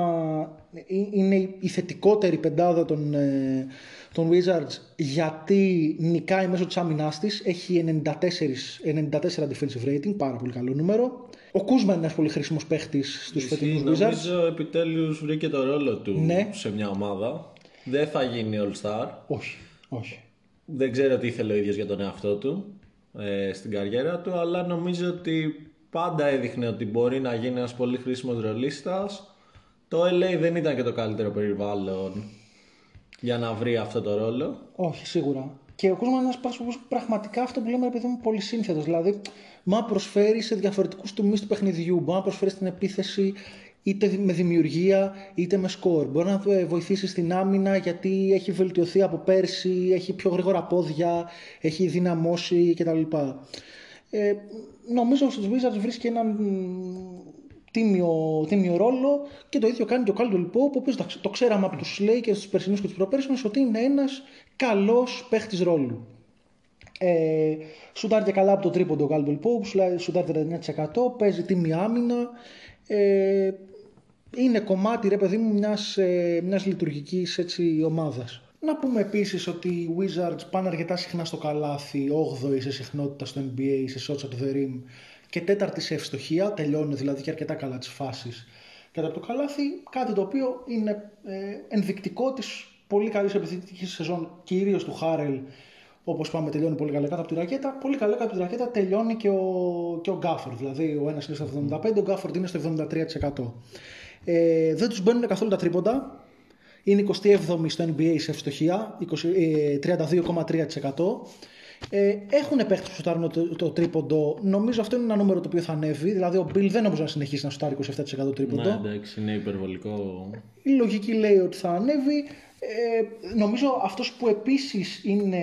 ε- είναι η θετικότερη πεντάδα των, ε, των Wizards γιατί νικάει μέσω της άμυνάς της, έχει 94, 94 defensive rating, πάρα πολύ καλό νούμερο. Ο Κούσμα είναι ένας πολύ χρήσιμος παίχτης στους φετινούς Wizards. Νομίζω επιτέλους βρήκε το ρόλο του Ναι. σε μια ομάδα δεν θα γίνει all star Όχι, όχι. Δεν ξέρω τι ήθελε ο ίδιος για τον εαυτό του ε, στην καριέρα του, αλλά νομίζω ότι πάντα έδειχνε ότι μπορεί να γίνει ένας πολύ χρήσιμος ρολίστας. Το LA δεν ήταν και το καλύτερο περιβάλλον για να βρει αυτό το ρόλο. Όχι, σίγουρα. Και ο κόσμος είναι ένας πρόσωπο πραγματικά αυτό που λέμε, ρε παιδί μου, πολύ σύνθετος. Δηλαδή, μα προσφέρει σε διαφορετικούς τομείς του παιχνιδιού. Μπορεί να προσφέρει στην επίθεση είτε με δημιουργία είτε με σκορ. Μπορεί να ε, βοηθήσει στην άμυνα γιατί έχει βελτιωθεί από πέρσι, έχει πιο γρήγορα πόδια, έχει δυναμώσει κτλ. Ε, νομίζω στους Wizards βρίσκει έναν μ, τίμιο, τίμιο ρόλο και το ίδιο κάνει και ο Caldwell Pope, ο οποίος εντάξει, το ξέραμε από τους Lakers, τους περσινούς και τους προπέρσινους ότι είναι ένας καλός παίχτης ρόλου. Ε, σουτάρει και καλά από το τρίποντο ο Caldwell Pope, σουτάρει- σουτάρει 39%, παίζει τίμη άμυνα. Ε, είναι κομμάτι, ρε παιδί μου, μιας, ε, μιας λειτουργικής έτσι, ομάδας. Να πούμε επίσης ότι οι Wizards πάνε αρκετά συχνά στο καλάθι, 8η σε συχνότητα στο NBA, σε shots at the rim και τέταρτη σε ευστοχία, τελειώνουν δηλαδή και αρκετά καλά τις φάσεις κατά από το καλάθι, κάτι το οποίο είναι ε, ενδεικτικό της πολύ καλής επιθετικής σεζόν, κυρίως του Χάρελ, Όπως πάμε, τελειώνει πολύ καλά κάτω από τη ρακέτα. Πολύ καλά κάτω από τη ρακέτα τελειώνει και ο, και ο Γκάφορντ. Δηλαδή, ο ένας είναι στο 75, ο Γκάφορντ είναι στο 73%. Ε, δεν τους μπαίνουν καθόλου τα τρίποντα. Είναι 27η στο NBA σε ευστοχία, 20, ε, 32,3%. Ε, έχουν παίχτες που σουτάρουν το, το τρίποντο. Νομίζω αυτό είναι ένα νούμερο το οποίο θα ανέβει. Δηλαδή, ο Bill δεν νομίζω να συνεχίσει να σουτάρει 27% τρίποντο. Ναι, εντάξει, είναι υπερβολικό. Η λογική λέει ότι θα ανέβει. Ε, νομίζω αυτός που επίσης είναι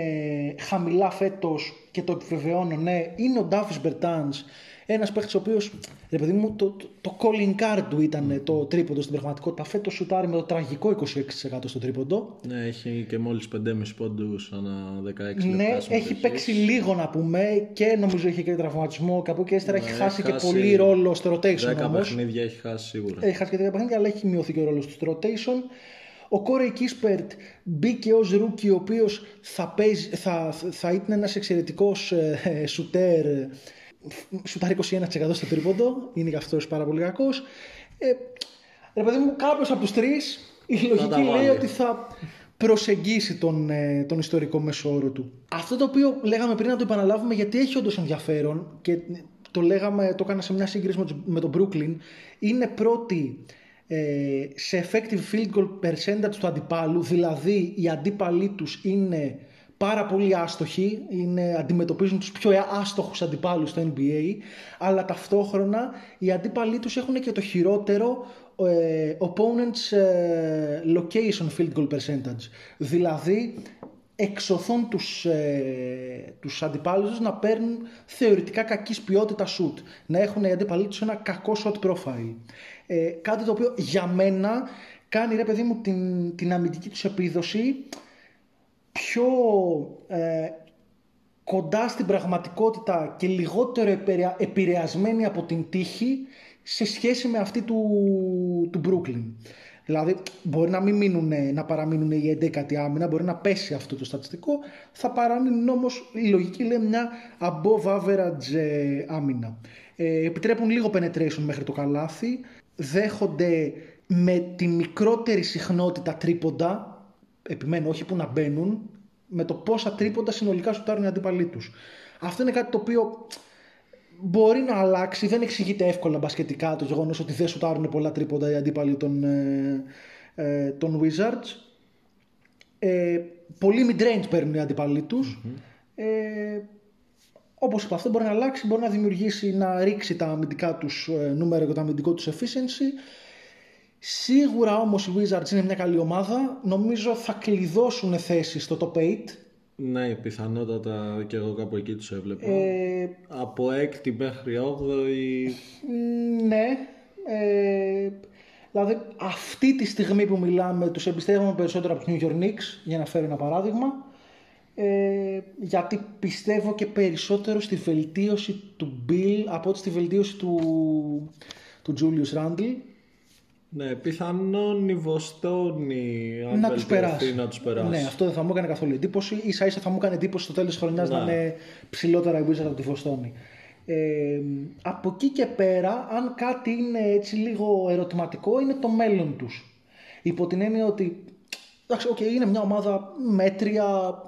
χαμηλά φέτος και το επιβεβαιώνω, ναι, είναι ο Davis Bertans. Ένας παίχτης ο οποίος, ρε παιδί μου, το, το, το calling card του ήταν το τρίποντο στην πραγματικότητα. Φέτος σουτάρει με το τραγικό 26% στο τρίποντο. Ναι, έχει και μόλις 5,5 πόντους ανά 16 λεπτά. Ναι, συμμετοχής. έχει παίξει λίγο να πούμε και νομίζω είχε και τραυματισμό και από εκεί και ύστερα έχει Ναι, χάσει και χάσει πολύ ρόλο στο rotation 10 όμως. παιχνίδια έχει χάσει σίγουρα. Έχει χάσει και τέτοια παιχνίδια, αλλά έχει μειωθεί και ο ρόλος του στο rotation. Ο Κόρεϊ Κίσπερτ μπήκε ως rookie, ο οποίος θα, παίζει- θα, θα ήταν ένας εξαιρετικός ε, σουτέρ. ε, Σουτάρει 21% στο τρίποντο, είναι και αυτός πάρα πολύ κακός. Ε, ρε παιδί μου, κάποιος από τους τρεις η λογική τα λέει βάλει. ότι θα προσεγγίσει τον, ε, τον ιστορικό μέσο όρο του. Αυτό το οποίο λέγαμε πριν να το επαναλάβουμε γιατί έχει όντως ενδιαφέρον και το λέγαμε, το έκανα σε μια σύγκριση με, τους- με τον Brooklyn, είναι πρώτη ε, σε effective field goal percentage του αντιπάλου, δηλαδή οι αντίπαλοι τους είναι πάρα πολύ άστοχοι, είναι, αντιμετωπίζουν τους πιο άστοχους αντιπάλους στο NBA, αλλά ταυτόχρονα οι αντίπαλοι τους έχουν και το χειρότερο ε, opponents ε, location field goal percentage. Δηλαδή εξωθούν τους, ε, τους αντιπάλους τους να παίρνουν θεωρητικά κακής ποιότητας shoot. Να έχουν οι αντίπαλοι τους ένα κακό shot profile. Ε, κάτι το οποίο για μένα κάνει ρε παιδί μου την, την αμυντική τους επίδοση πιο ε, κοντά στην πραγματικότητα και λιγότερο επηρεα- επηρεασμένη από την τύχη σε σχέση με αυτή του, του Brooklyn. Δηλαδή, μπορεί να, μην μείνουν, να παραμείνουν οι 11η άμυνα, μπορεί να πέσει αυτό το στατιστικό. Θα παραμείνουν όμως, η λογική λέει μια above average ε, άμυνα. Ε, επιτρέπουν λίγο penetration μέχρι το καλάθι. Δέχονται με τη μικρότερη συχνότητα τρίποντα. Επιμένω, όχι που να μπαίνουν, με το πόσα τρίποντα συνολικά σουτάρουν οι αντίπαλοι τους. Αυτό είναι κάτι το οποίο μπορεί να αλλάξει. Δεν εξηγείται εύκολα μπασκετικά το γεγονός ότι δεν σουτάρουν πολλά τρίποντα οι αντίπαλοι των, ε, ε, των Wizards. Ε, πολύ mid-range παίρνουν οι αντίπαλοι τους. Mm-hmm. Ε, όπως είπα, αυτό μπορεί να αλλάξει, μπορεί να δημιουργήσει, να ρίξει τα αμυντικά τους ε, νούμερα και το αμυντικό τους efficiency. Σίγουρα όμως οι Wizards είναι μια καλή ομάδα. Νομίζω θα κλειδώσουν θέση στο top 8 ναι, πιθανότατα και εγώ κάπου εκεί τους έβλεπα. Ε, Από έκτη μέχρι όγδοη... Ναι. Ε, δηλαδή αυτή τη στιγμή που μιλάμε τους εμπιστεύομαι περισσότερο από τους New York Knicks, για να φέρω ένα παράδειγμα. Ε, γιατί πιστεύω και περισσότερο στη βελτίωση του Bill από ότι στη βελτίωση του, του Julius Randle. Ναι, πιθανόν η Βοστόνη να τους περάσει. να τους περάσει. Ναι, αυτό δεν θα μου έκανε καθόλου εντύπωση. σα ίσα θα μου έκανε εντύπωση στο τέλος της χρονιάς να. είναι ψηλότερα η Wizards από τη Βοστόνη. Ε, από εκεί και πέρα, αν κάτι είναι έτσι λίγο ερωτηματικό, είναι το μέλλον τους. Υπό την έννοια ότι εντάξει, okay, είναι μια ομάδα μέτρια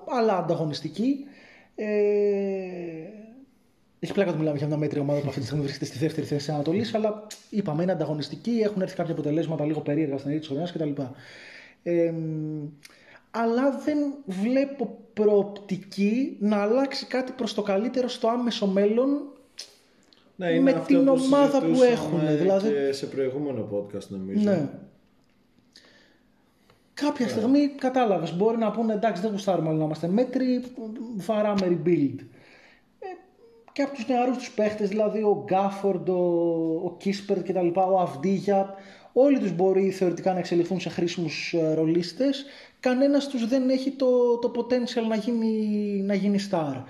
αλλά ανταγωνιστική. Ε, έχει πλάκα ότι μιλάμε για μια μέτρη ομάδα που αυτή τη στιγμή βρίσκεται στη δεύτερη θέση της Ανατολής, αλλά είπαμε είναι ανταγωνιστική, έχουν έρθει κάποια αποτελέσματα λίγο περίεργα στην αρχή της χρονιά κτλ. Ε, αλλά δεν βλέπω προοπτική να αλλάξει κάτι προς το καλύτερο στο άμεσο μέλλον ναι, με την ομάδα που έχουν. Δηλαδή... Και σε προηγούμενο podcast νομίζω. Ναι. Κάποια yeah. Ναι. στιγμή κατάλαβες, μπορεί να πούνε εντάξει δεν γουστάρουμε να είμαστε μέτροι, βαράμε rebuild και από τους νεαρούς τους παίχτες, δηλαδή ο Γκάφορντ, ο, ο Κίσπερ και τα λοιπά, ο Αυδίγια, όλοι τους μπορεί θεωρητικά να εξελιχθούν σε χρήσιμους ε, ρολίστες, κανένας τους δεν έχει το, το potential να γίνει, να γίνει star.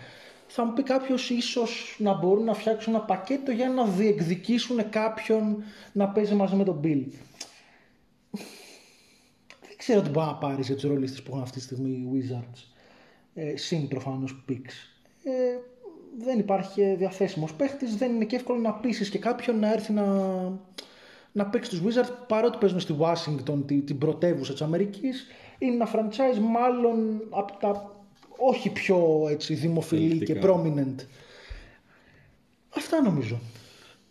Θα μου πει κάποιος ίσως να μπορούν να φτιάξουν ένα πακέτο για να διεκδικήσουν κάποιον να παίζει μαζί με τον Bill. Δεν ξέρω τι μπορεί να πάρεις για τους ρολίστες που έχουν αυτή τη στιγμή οι Wizards. Ε, συν προφανώς picks. Ε, δεν υπάρχει διαθέσιμος παίχτης, δεν είναι και εύκολο να πείσει και κάποιον να έρθει να, να παίξει τους Wizards παρότι παίζουν στη Washington την, την πρωτεύουσα της Αμερικής είναι ένα franchise μάλλον από τα όχι πιο έτσι, δημοφιλή και prominent. Αυτά νομίζω.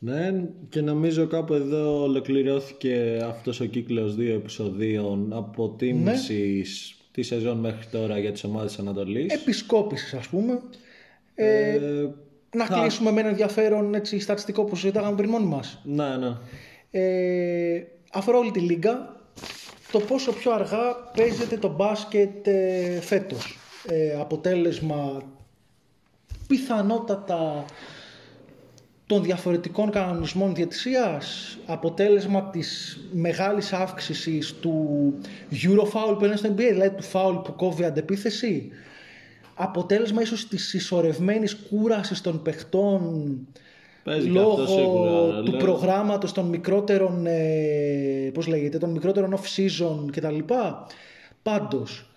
Ναι, και νομίζω κάπου εδώ ολοκληρώθηκε αυτός ο κύκλος δύο επεισοδίων αποτίμησης ναι. τη σεζόν μέχρι τώρα για τις ομάδες Ανατολής. Επισκόπησης ας πούμε. Ε, ε, να θα... κλείσουμε με ένα ενδιαφέρον έτσι, στατιστικό που συζητάγαμε πριν μόνοι μας. Ναι, ναι. Ε, αφορά όλη τη λίγα το πόσο πιο αργά παίζεται το μπάσκετ ε, φέτος. Ε, αποτέλεσμα πιθανότατα των διαφορετικών κανονισμών διατησίας, αποτέλεσμα της μεγάλης αύξησης του Eurofoul που είναι στο NBA, δηλαδή του foul που κόβει αντεπίθεση, αποτέλεσμα ίσως της συσσωρευμένης κούρασης των παιχτών λόγω σίγουρα, του προγράμματος των μικρότερων ε, πώς λέγεται, των μικρότερων off-season κτλ. Πάντως,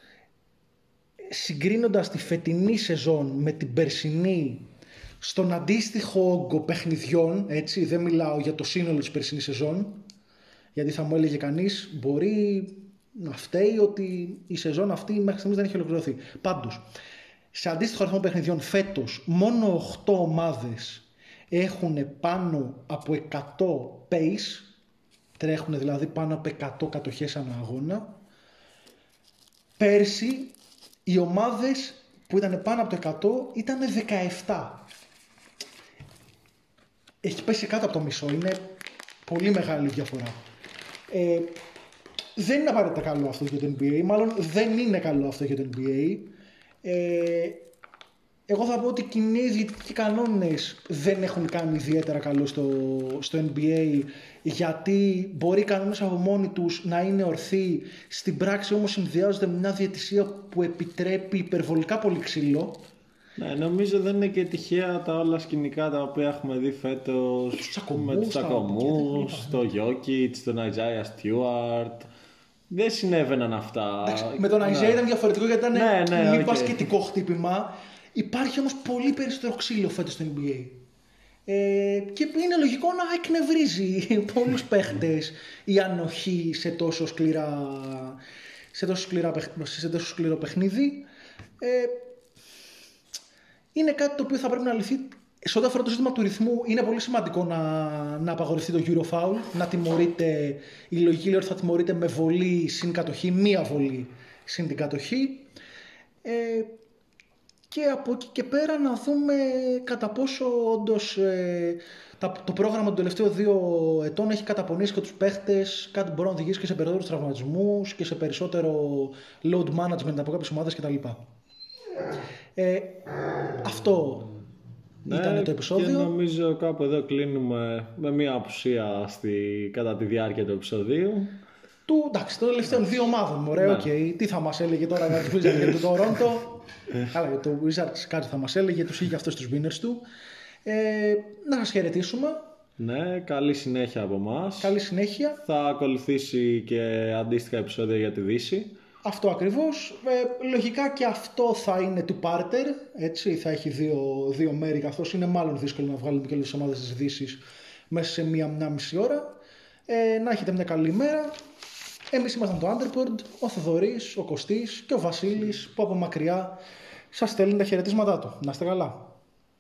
συγκρίνοντας τη φετινή σεζόν με την περσινή στον αντίστοιχο όγκο παιχνιδιών, έτσι, δεν μιλάω για το σύνολο της περσινής σεζόν, γιατί θα μου έλεγε κανείς, μπορεί να φταίει ότι η σεζόν αυτή μέχρι στιγμής δεν έχει ολοκληρωθεί. Πάντως, σε αντίστοιχο αριθμό παιχνιδιών φέτος μόνο 8 ομάδες έχουν πάνω από 100 pace, τρέχουν δηλαδή πάνω από 100 κατοχές ανά αγώνα. Πέρσι οι ομάδες που ήταν πάνω από το 100 ήταν 17. Έχει πέσει κάτω από το μισό, είναι πολύ μεγάλη διαφορά. Ε, δεν είναι απαραίτητα καλό αυτό για το NBA, μάλλον δεν είναι καλό αυτό για το NBA. Ε, εγώ θα πω ότι οι κοινοί διαιτητικοί κανόνες δεν έχουν κάνει ιδιαίτερα καλό στο, στο NBA γιατί μπορεί οι κανόνες από μόνοι τους να είναι ορθοί στην πράξη όμως συνδυάζονται με μια διαιτησία που επιτρέπει υπερβολικά πολύ ξύλο ναι, νομίζω δεν είναι και τυχαία τα όλα σκηνικά τα οποία έχουμε δει φέτος με τους τσακωμούς, τον Γιόκιτς, τον Αϊζάια Στιούαρτ. δεν συνέβαιναν αυτά. Με τον Αϊζάια Ναι. ήταν διαφορετικό γιατί ήταν Ναι, ναι, μη οκ. μπασκετικό χτύπημα. Υπάρχει όμως πολύ περισσότερο ξύλο φέτος στο NBA. Ε, και είναι λογικό να εκνευρίζει [laughs] πολλούς παίχτες η ανοχή σε τόσο σκληρά, σε τόσο, σκληρά, παιχ- σε τόσο σκληρό παιχνίδι. Ε, είναι κάτι το οποίο θα πρέπει να λυθεί. Σε ό,τι αφορά το ζήτημα του ρυθμού, είναι πολύ σημαντικό να, να απαγορευτεί το Eurofoul, να τιμωρείται, η λογική λέει ότι θα τιμωρείται με βολή συν κατοχή, μία βολή συν την κατοχή. Ε, και από εκεί και πέρα να δούμε κατά πόσο όντως το πρόγραμμα των τελευταίων δύο ετών έχει καταπονήσει και τους παίχτες, κάτι μπορεί να οδηγήσει και σε περισσότερους τραυματισμούς και σε περισσότερο load management από κάποιες ομάδες κτλ. Ε, αυτό ήταν το Ναι, Και επεισόδιο. νομίζω κάπου εδώ κλείνουμε με μια απουσία στη, κατά τη διάρκεια του επεισοδίου. Του, εντάξει, των τελευταίων δύο ομάδων. Ωραία, Ναι. οκ. Τι θα μας έλεγε τώρα για τους Wizards και το Toronto; [laughs] Καλά, για το Wizards κάτι θα μας έλεγε, τους είχε αυτούς τους winners του. Ε, να σας χαιρετήσουμε. Ναι, καλή συνέχεια από εμάς. Καλή συνέχεια. Θα ακολουθήσει και αντίστοιχα επεισόδια για τη Δύση. Αυτό ακριβώς. Ε, λογικά και αυτό θα είναι του πάρτερ. Έτσι, θα έχει δύο, δύο μέρη καθώς είναι μάλλον δύσκολο να βγάλουμε και όλες τις ομάδες της Δύσης μέσα σε μία, μία μισή ώρα. Ε, να έχετε μια καλή μέρα. Εμείς ήμασταν το Underboard, ο Θοδωρής, ο Κωστής και ο Βασίλης που από μακριά σας στέλνει τα χαιρετίσματά του. Να είστε καλά.